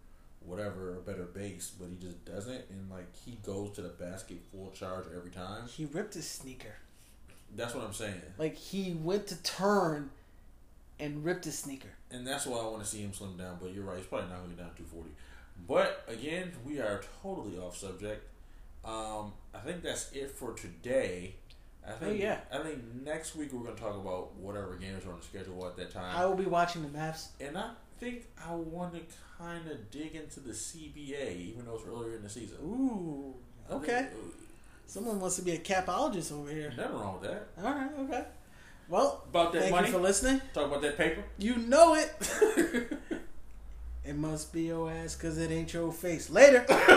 whatever a better base, but he just doesn't, and like he goes to the basket full charge every time. he ripped his sneaker. That's what I'm saying. Like he went to turn and ripped his sneaker. And that's why I want to see him slim down. But you're right, he's probably not going to get down to 240. But again, we are totally off subject. Um, I think that's it for today. I think. Oh, yeah. I think next week we're going to talk about whatever games are on the schedule at that time. I will be watching the Mavs. and I think I want to kind of dig into the CBA, even though it's earlier in the season. Ooh, I think, okay. uh, Someone wants to be a capologist over here. Nothing wrong with that. All right, okay. Well, About that thank money? you for listening. Talk about that paper. You know it. it must be your ass because it ain't your face. Later.